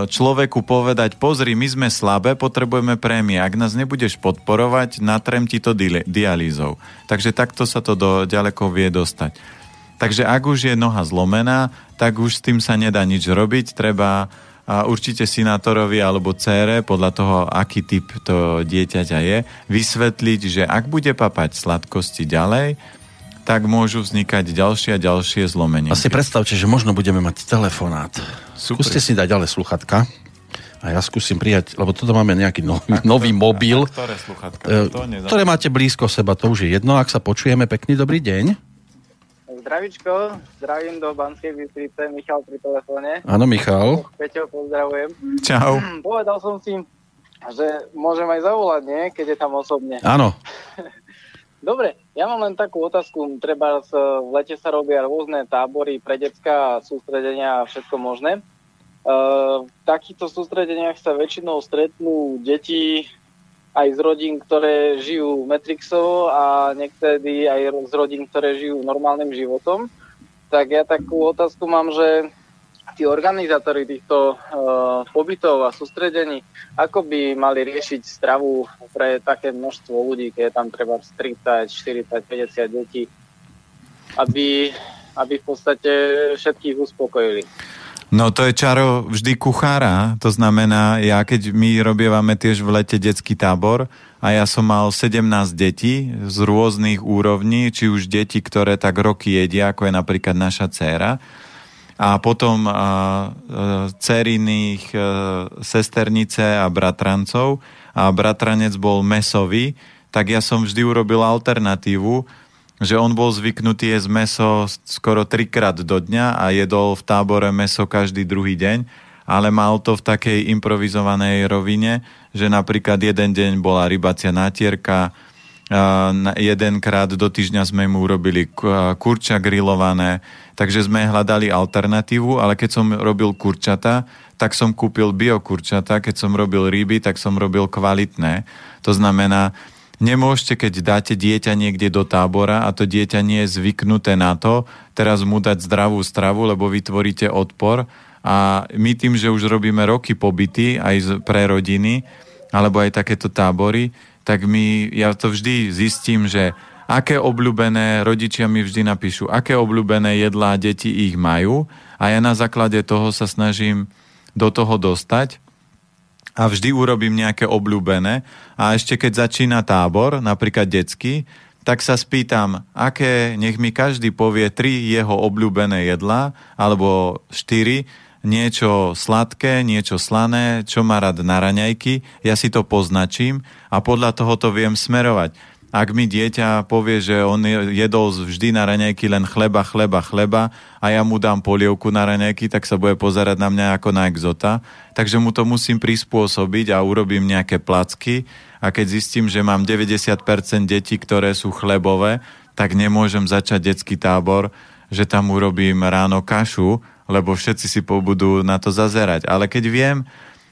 človeku povedať, pozri, my sme slabé, potrebujeme prémie. Ak nás nebudeš podporovať, natrem ti to dialýzou. Takže takto sa to do, ďaleko vie dostať. Takže ak už je noha zlomená, tak už s tým sa nedá nič robiť. Treba a určite sinátorovi alebo cére, podľa toho, aký typ to dieťaťa je, vysvetliť, že ak bude papať sladkosti ďalej, tak môžu vznikať ďalšie a ďalšie zlomenie. A si predstavte, že možno budeme mať telefonát. Super. Skúste si dať ďalej sluchatka. A ja skúsim prijať, lebo toto máme nejaký nový, a nový mobil. A ktoré sluchatka? E, ktoré máte blízko seba, to už je jedno. Ak sa počujeme, pekný dobrý deň. Zdravičko, zdravím do Banskej Bystrice, Michal pri telefóne. Áno, Michal. Peťo, pozdravujem. Čau. Povedal som si, že môžem aj zavolať, nie? Keď je tam osobne. Áno. Dobre, ja mám len takú otázku. Treba v lete sa robia rôzne tábory pre detská sústredenia a všetko možné. v takýchto sústredeniach sa väčšinou stretnú deti aj z rodín, ktoré žijú Metrixov a niekedy aj z rodín, ktoré žijú normálnym životom. Tak ja takú otázku mám, že tí organizátori týchto uh, pobytov a sústredení, ako by mali riešiť stravu pre také množstvo ľudí, keď je tam treba 30, 40, 50 detí, aby, aby v podstate všetkých uspokojili. No to je čaro vždy kuchára, to znamená, ja keď my robievame tiež v lete detský tábor a ja som mal 17 detí z rôznych úrovní, či už deti, ktoré tak roky jedia, ako je napríklad naša dcéra, a potom a, a, ceriných a, sesternice a bratrancov. A bratranec bol mesový, tak ja som vždy urobil alternatívu, že on bol zvyknutý jesť meso skoro trikrát do dňa a jedol v tábore meso každý druhý deň, ale mal to v takej improvizovanej rovine, že napríklad jeden deň bola rybacia nátierka, jedenkrát do týždňa sme mu urobili kurča grillované, takže sme hľadali alternatívu, ale keď som robil kurčata, tak som kúpil biokurčata, keď som robil ryby, tak som robil kvalitné. To znamená, Nemôžete, keď dáte dieťa niekde do tábora a to dieťa nie je zvyknuté na to, teraz mu dať zdravú stravu, lebo vytvoríte odpor. A my tým, že už robíme roky pobyty aj pre rodiny, alebo aj takéto tábory, tak my, ja to vždy zistím, že aké obľúbené, rodičia mi vždy napíšu, aké obľúbené jedlá deti ich majú a ja na základe toho sa snažím do toho dostať a vždy urobím nejaké obľúbené. A ešte keď začína tábor, napríklad detský, tak sa spýtam, aké, nech mi každý povie tri jeho obľúbené jedlá, alebo štyri, niečo sladké, niečo slané, čo má rád na raňajky, ja si to poznačím a podľa toho to viem smerovať ak mi dieťa povie, že on jedol vždy na raňajky len chleba, chleba, chleba a ja mu dám polievku na raňajky, tak sa bude pozerať na mňa ako na exota. Takže mu to musím prispôsobiť a urobím nejaké placky a keď zistím, že mám 90% detí, ktoré sú chlebové, tak nemôžem začať detský tábor, že tam urobím ráno kašu, lebo všetci si budú na to zazerať. Ale keď viem,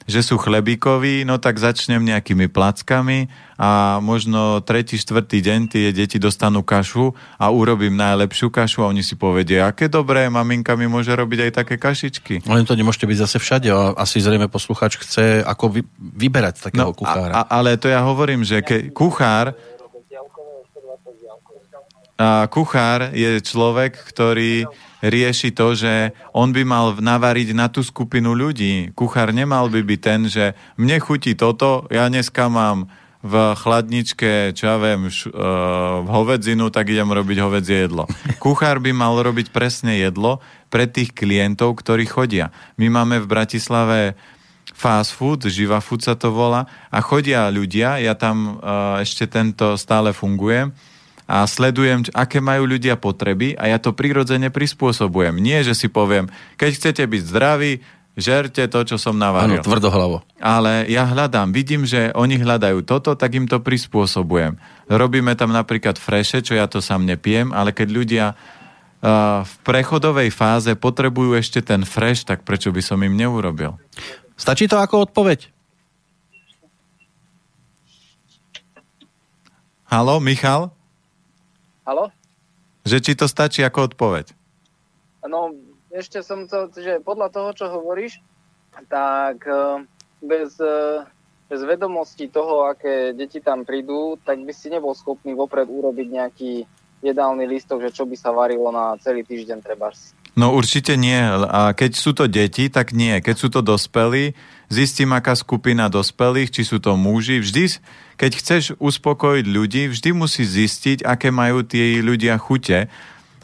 že sú chlebíkoví, no tak začnem nejakými plackami a možno tretí, štvrtý deň tie deti dostanú kašu a urobím najlepšiu kašu a oni si povedia, aké dobré, maminka mi môže robiť aj také kašičky. Len to nemôžete byť zase všade asi zrejme posluchač chce ako vy, vyberať takého no, kuchára. A, a, ale to ja hovorím, že ke, kuchár a kuchár je človek, ktorý rieši to, že on by mal navariť na tú skupinu ľudí. Kuchár nemal by byť ten, že mne chutí toto, ja dneska mám v chladničke, čo ja viem, š, uh, hovedzinu, tak idem robiť hovedzie jedlo. Kuchár by mal robiť presne jedlo pre tých klientov, ktorí chodia. My máme v Bratislave fast food, živa food sa to volá, a chodia ľudia, ja tam uh, ešte tento stále fungujem, a sledujem, aké majú ľudia potreby a ja to prirodzene prispôsobujem. Nie, že si poviem, keď chcete byť zdraví, žerte to, čo som navaril. Áno, tvrdohlavo. Ale ja hľadám, vidím, že oni hľadajú toto, tak im to prispôsobujem. Robíme tam napríklad freše, čo ja to sám nepijem, ale keď ľudia uh, v prechodovej fáze potrebujú ešte ten fresh, tak prečo by som im neurobil? Stačí to ako odpoveď? Halo, Michal? Halo? Že či to stačí ako odpoveď? No, ešte som chcel, že podľa toho, čo hovoríš, tak eh, bez, eh, bez vedomosti toho, aké deti tam prídu, tak by si nebol schopný vopred urobiť nejaký jedálny listok, že čo by sa varilo na celý týždeň trebárs. No určite nie. A keď sú to deti, tak nie. Keď sú to dospelí, zistím, aká skupina dospelých, či sú to muži. Vždy, keď chceš uspokojiť ľudí, vždy musí zistiť, aké majú tie ľudia chute,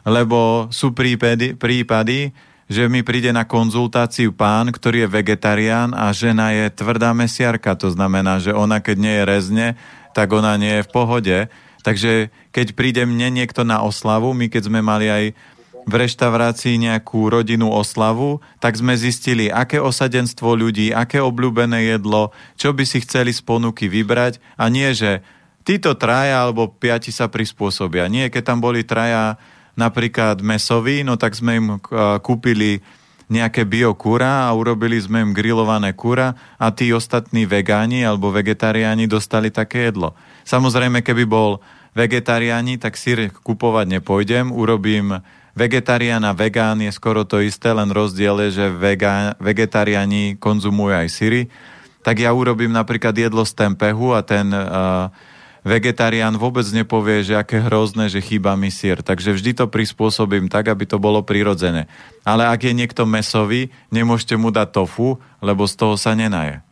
lebo sú prípady, prípady že mi príde na konzultáciu pán, ktorý je vegetarián a žena je tvrdá mesiarka. To znamená, že ona keď nie je rezne, tak ona nie je v pohode. Takže keď príde mne niekto na oslavu, my keď sme mali aj v reštaurácii nejakú rodinnú oslavu, tak sme zistili, aké osadenstvo ľudí, aké obľúbené jedlo, čo by si chceli z ponuky vybrať a nie, že títo traja alebo piati sa prispôsobia. Nie, keď tam boli traja napríklad mesoví, no tak sme im kúpili nejaké biokúra a urobili sme im grillované kúra a tí ostatní vegáni alebo vegetariáni dostali také jedlo. Samozrejme, keby bol vegetariáni, tak sír kupovať nepôjdem, urobím vegetarián a vegán je skoro to isté, len rozdiel je, že vegá, vegetariáni konzumujú aj syry, tak ja urobím napríklad jedlo z tempehu a ten uh, vegetarián vôbec nepovie, že aké hrozné, že chýba mi sír. Takže vždy to prispôsobím tak, aby to bolo prirodzené. Ale ak je niekto mesový, nemôžete mu dať tofu, lebo z toho sa nenaje.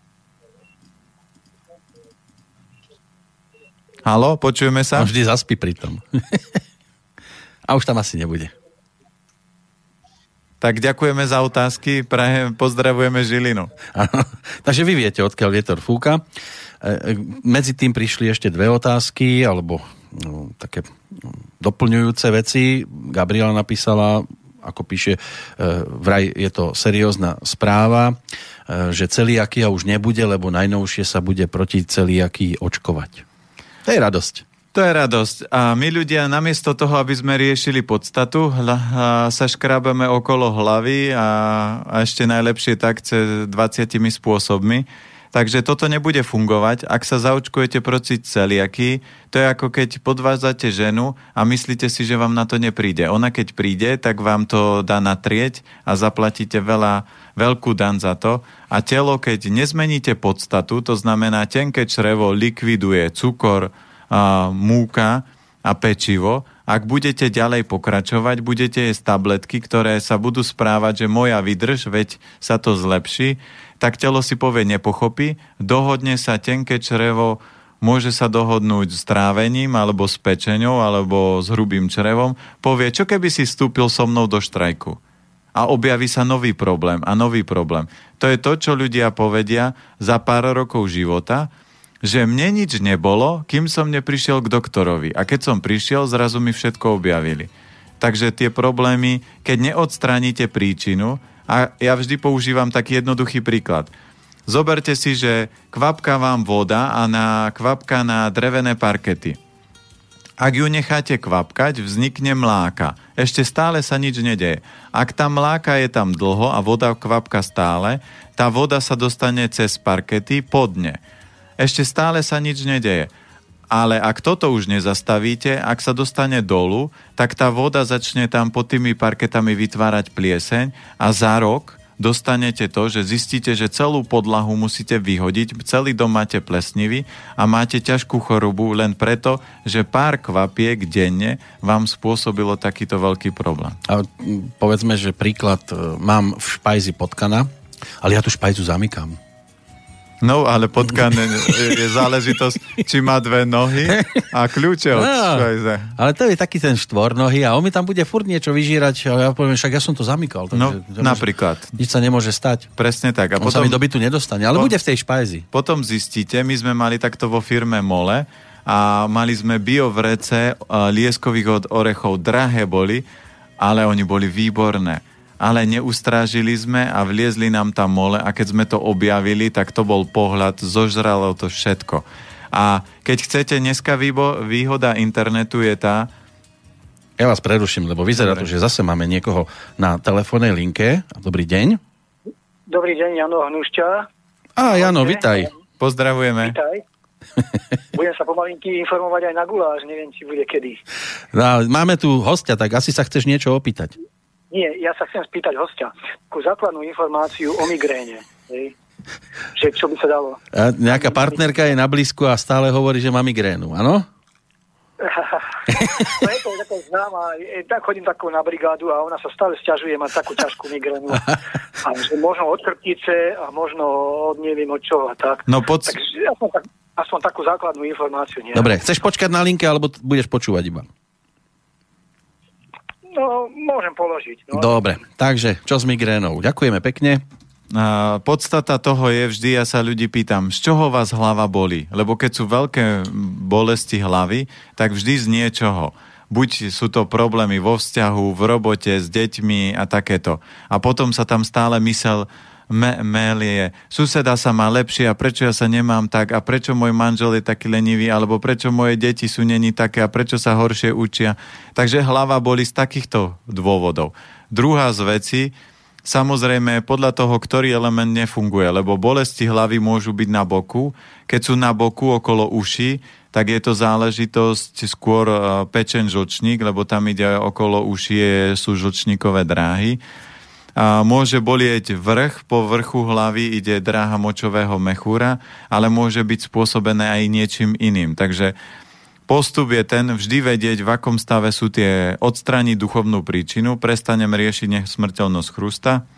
Halo, počujeme sa? A vždy zaspí pri tom. A už tam asi nebude. Tak ďakujeme za otázky, prahe, pozdravujeme Žilinu. Takže vy viete, odkiaľ vietor fúka. E, e, medzi tým prišli ešte dve otázky, alebo no, také doplňujúce veci. Gabriela napísala, ako píše, e, vraj je to seriózna správa, že celiakia už nebude, lebo najnovšie sa bude proti celiakii očkovať. To je radosť. To je radosť. A my ľudia namiesto toho, aby sme riešili podstatu, hla, sa škrábame okolo hlavy a, a ešte najlepšie tak cez 20 spôsobmi. Takže toto nebude fungovať. Ak sa zaočkujete proti celiaky, to je ako keď podvádzate ženu a myslíte si, že vám na to nepríde. Ona keď príde, tak vám to dá natrieť a zaplatíte veľa, veľkú dan za to. A telo, keď nezmeníte podstatu, to znamená tenké črevo likviduje cukor, múka a pečivo, ak budete ďalej pokračovať, budete jesť tabletky, ktoré sa budú správať, že moja vydrž, veď sa to zlepší, tak telo si povie nepochopí, dohodne sa tenké črevo, môže sa dohodnúť s trávením, alebo s pečeňou, alebo s hrubým črevom, povie, čo keby si vstúpil so mnou do štrajku. A objaví sa nový problém a nový problém. To je to, čo ľudia povedia za pár rokov života, že mne nič nebolo, kým som neprišiel k doktorovi. A keď som prišiel, zrazu mi všetko objavili. Takže tie problémy, keď neodstránite príčinu, a ja vždy používam taký jednoduchý príklad. Zoberte si, že kvapka vám voda a na kvapka na drevené parkety. Ak ju necháte kvapkať, vznikne mláka. Ešte stále sa nič nedeje. Ak tá mláka je tam dlho a voda kvapka stále, tá voda sa dostane cez parkety podne. Ešte stále sa nič nedeje. Ale ak toto už nezastavíte, ak sa dostane dolu, tak tá voda začne tam pod tými parketami vytvárať plieseň a za rok dostanete to, že zistíte, že celú podlahu musíte vyhodiť, celý dom máte plesnivý a máte ťažkú chorobu len preto, že pár kvapiek denne vám spôsobilo takýto veľký problém. A povedzme, že príklad e, mám v špajzi potkana, ale ja tú špajzu zamykam. No, ale potkan je záležitosť, či má dve nohy a kľúče od no, švajze. Ale to je taký ten štvornohy a on mi tam bude furt niečo vyžírať a ja poviem, však ja som to zamykal. Takže, no, napríklad. Nič sa nemôže stať. Presne tak. A on potom, sa mi do bytu nedostane, ale po, bude v tej špajzi. Potom zistíte, my sme mali takto vo firme Mole a mali sme biovrece lieskových od orechov. Drahé boli, ale oni boli výborné ale neustrážili sme a vliezli nám tam mole a keď sme to objavili, tak to bol pohľad, zožralo to všetko. A keď chcete, dneska výhoda internetu je tá, ja vás preruším, lebo vyzerá Dobre. to, že zase máme niekoho na telefónnej linke. Dobrý deň. Dobrý deň, Jano Hnušťa. Á, Jano, vitaj. Pozdravujeme. Vitaj. budem sa pomalinky informovať aj na guláš, neviem, či bude kedy. No, máme tu hostia, tak asi sa chceš niečo opýtať. Nie, ja sa chcem spýtať hostia. Takú základnú informáciu o migréne. Hej? Že čo by sa dalo? A nejaká partnerka je na blízku a stále hovorí, že má migrénu, áno? no je to taká známa, je, tak chodím takú na brigádu a ona sa stále stiažuje mať takú ťažkú migrénu. A že možno od krtice a možno od neviem od čoho a tak. No pod... Takže aspoň, tak, aspoň takú základnú informáciu. Nie? Dobre, chceš počkať na linke, alebo budeš počúvať iba? No, môžem položiť. No. Dobre, takže čo s migrénou? Ďakujeme pekne. A podstata toho je vždy, ja sa ľudí pýtam, z čoho vás hlava boli? Lebo keď sú veľké bolesti hlavy, tak vždy z niečoho. Buď sú to problémy vo vzťahu, v robote, s deťmi a takéto. A potom sa tam stále mysel me- melie. Suseda sa má lepšie a prečo ja sa nemám tak a prečo môj manžel je taký lenivý alebo prečo moje deti sú není také a prečo sa horšie učia. Takže hlava boli z takýchto dôvodov. Druhá z vecí, Samozrejme, podľa toho, ktorý element nefunguje, lebo bolesti hlavy môžu byť na boku. Keď sú na boku okolo uši, tak je to záležitosť skôr e, pečen žlčník, lebo tam ide okolo uši sú žlčníkové dráhy. Môže bolieť vrch, po vrchu hlavy ide dráha močového mechúra, ale môže byť spôsobené aj niečím iným. Takže Postup je ten vždy vedieť, v akom stave sú tie odstraniť duchovnú príčinu, prestanem riešiť smrteľnosť chrusta,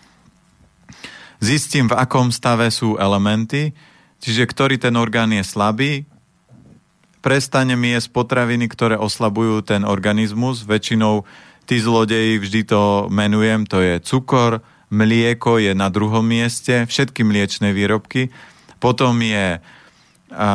zistím, v akom stave sú elementy, čiže ktorý ten orgán je slabý, prestanem jesť potraviny, ktoré oslabujú ten organizmus, väčšinou tí zlodeji, vždy to menujem, to je cukor, mlieko je na druhom mieste, všetky mliečne výrobky, potom je a,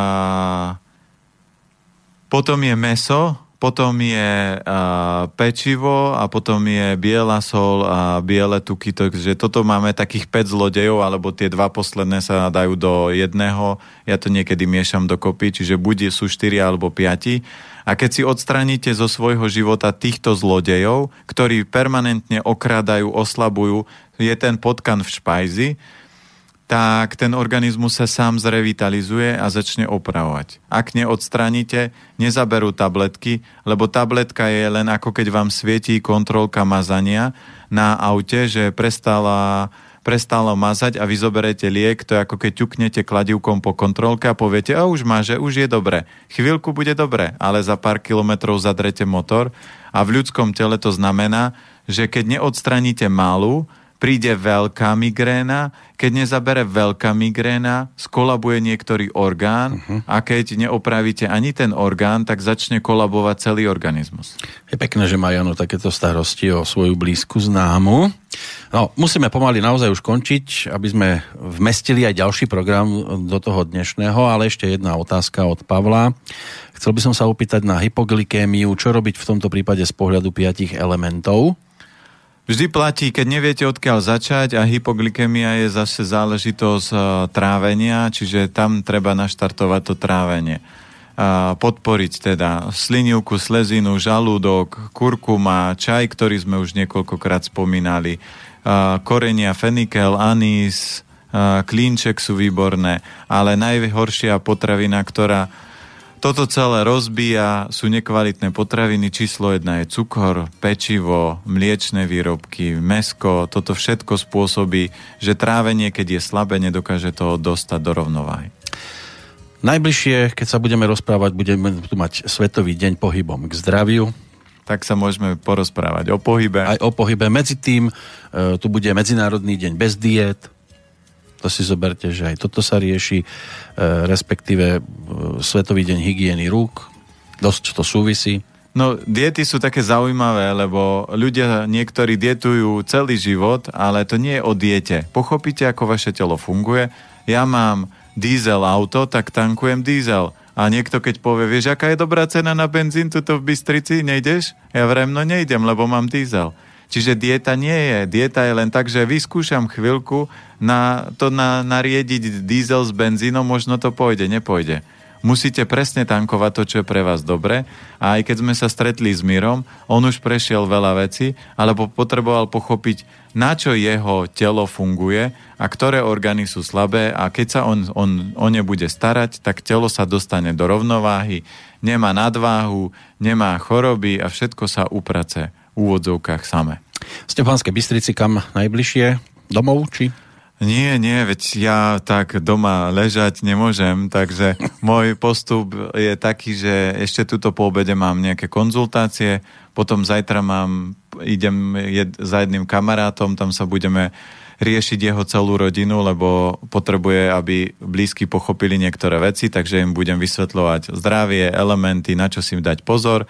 potom je meso, potom je uh, pečivo a potom je biela sol a biele tuky, takže toto máme takých 5 zlodejov, alebo tie dva posledné sa dajú do jedného, ja to niekedy miešam dokopy, čiže buď sú 4 alebo 5. A keď si odstraníte zo svojho života týchto zlodejov, ktorí permanentne okrádajú, oslabujú, je ten potkan v špajzi, tak ten organizmus sa sám zrevitalizuje a začne opravovať. Ak neodstraníte, nezaberú tabletky, lebo tabletka je len ako keď vám svietí kontrolka mazania na aute, že prestala, prestalo mazať a vy zoberete liek, to je ako keď ťuknete kladivkom po kontrolke a poviete, a už má, že už je dobre. Chvíľku bude dobre, ale za pár kilometrov zadrete motor a v ľudskom tele to znamená, že keď neodstraníte malú, príde veľká migréna, keď nezabere veľká migréna, skolabuje niektorý orgán uh-huh. a keď neopravíte ani ten orgán, tak začne kolabovať celý organizmus. Je pekné, že má Jano takéto starosti o svoju blízku známu. No, musíme pomaly naozaj už končiť, aby sme vmestili aj ďalší program do toho dnešného, ale ešte jedna otázka od Pavla. Chcel by som sa opýtať na hypoglykémiu, čo robiť v tomto prípade z pohľadu piatich elementov? Vždy platí, keď neviete odkiaľ začať a hypoglykemia je zase záležitosť uh, trávenia, čiže tam treba naštartovať to trávenie. Uh, podporiť teda slinivku, slezinu, žalúdok, kurkuma, čaj, ktorý sme už niekoľkokrát spomínali, uh, korenia, fenikel, anís, klínček sú výborné, ale najhoršia potravina, ktorá toto celé rozbíja, sú nekvalitné potraviny. Číslo jedna je cukor, pečivo, mliečne výrobky, mesko. Toto všetko spôsobí, že trávenie, keď je slabé, nedokáže to dostať do rovnováhy. Najbližšie, keď sa budeme rozprávať, budeme tu mať Svetový deň pohybom k zdraviu. Tak sa môžeme porozprávať o pohybe. Aj o pohybe. Medzi tým e, tu bude Medzinárodný deň bez diet, to si zoberte, že aj toto sa rieši, e, respektíve e, Svetový deň hygieny rúk, dosť to súvisí. No, diety sú také zaujímavé, lebo ľudia niektorí dietujú celý život, ale to nie je o diete. Pochopíte, ako vaše telo funguje. Ja mám diesel auto, tak tankujem diesel. A niekto keď povie, vieš, aká je dobrá cena na benzín tuto v Bystrici, nejdeš? Ja vrem, no nejdem, lebo mám diesel. Čiže dieta nie je. Dieta je len tak, že vyskúšam chvíľku na to na, nariediť diesel s benzínom, možno to pôjde, nepôjde. Musíte presne tankovať to, čo je pre vás dobre. A aj keď sme sa stretli s Mírom, on už prešiel veľa vecí, alebo potreboval pochopiť, na čo jeho telo funguje a ktoré orgány sú slabé a keď sa on, on o ne bude starať, tak telo sa dostane do rovnováhy, nemá nadváhu, nemá choroby a všetko sa uprace v úvodzovkách same. Stefanské Bystrici kam najbližšie? Domov či nie, nie, veď ja tak doma ležať nemôžem, takže môj postup je taký, že ešte tuto po obede mám nejaké konzultácie, potom zajtra mám, idem jed, za jedným kamarátom, tam sa budeme riešiť jeho celú rodinu, lebo potrebuje, aby blízky pochopili niektoré veci, takže im budem vysvetľovať zdravie, elementy, na čo si dať pozor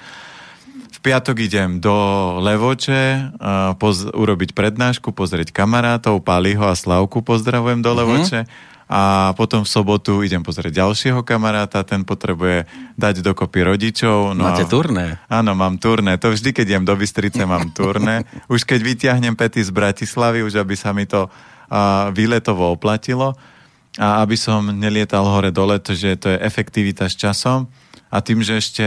piatok idem do Levoče uh, poz- urobiť prednášku, pozrieť kamarátov, Paliho a Slavku pozdravujem do mhm. Levoče. Uh-huh. A potom v sobotu idem pozrieť ďalšieho kamaráta, ten potrebuje dať dokopy rodičov. No, Máte turné? Áno, mám turné. To vždy, keď idem do Bystrice, mám turné. Už keď vyťahnem pety z Bratislavy, už aby sa mi to uh, výletovo oplatilo a aby som nelietal hore-dole, že to je efektivita s časom a tým, že ešte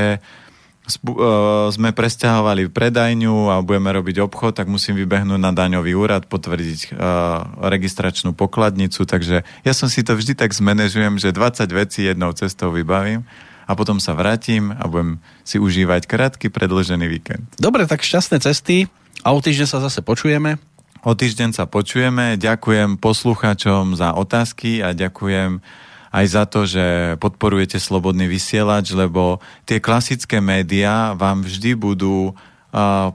sme presťahovali predajňu a budeme robiť obchod, tak musím vybehnúť na daňový úrad, potvrdiť uh, registračnú pokladnicu, takže ja som si to vždy tak zmanéžujem, že 20 vecí jednou cestou vybavím a potom sa vrátim a budem si užívať krátky predložený víkend. Dobre, tak šťastné cesty a o týždeň sa zase počujeme. O týždeň sa počujeme. Ďakujem poslucháčom za otázky a ďakujem aj za to, že podporujete slobodný vysielač, lebo tie klasické médiá vám vždy budú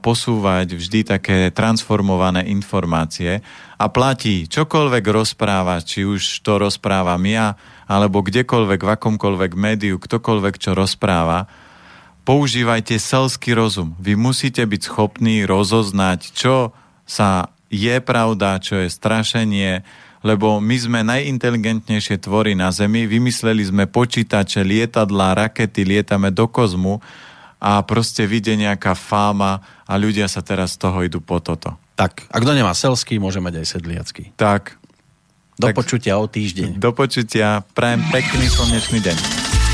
posúvať vždy také transformované informácie a platí čokoľvek rozpráva, či už to rozprávam ja, alebo kdekoľvek, v akomkoľvek médiu, ktokoľvek čo rozpráva, používajte selský rozum. Vy musíte byť schopní rozoznať, čo sa je pravda, čo je strašenie, lebo my sme najinteligentnejšie tvory na Zemi, vymysleli sme počítače, lietadlá, rakety, lietame do kozmu a proste vidie nejaká fáma a ľudia sa teraz z toho idú po toto. Tak, a kto nemá selský, môže mať aj sedliacký. Tak. Do tak, počutia o týždeň. Do počutia. Prajem pekný slnečný deň.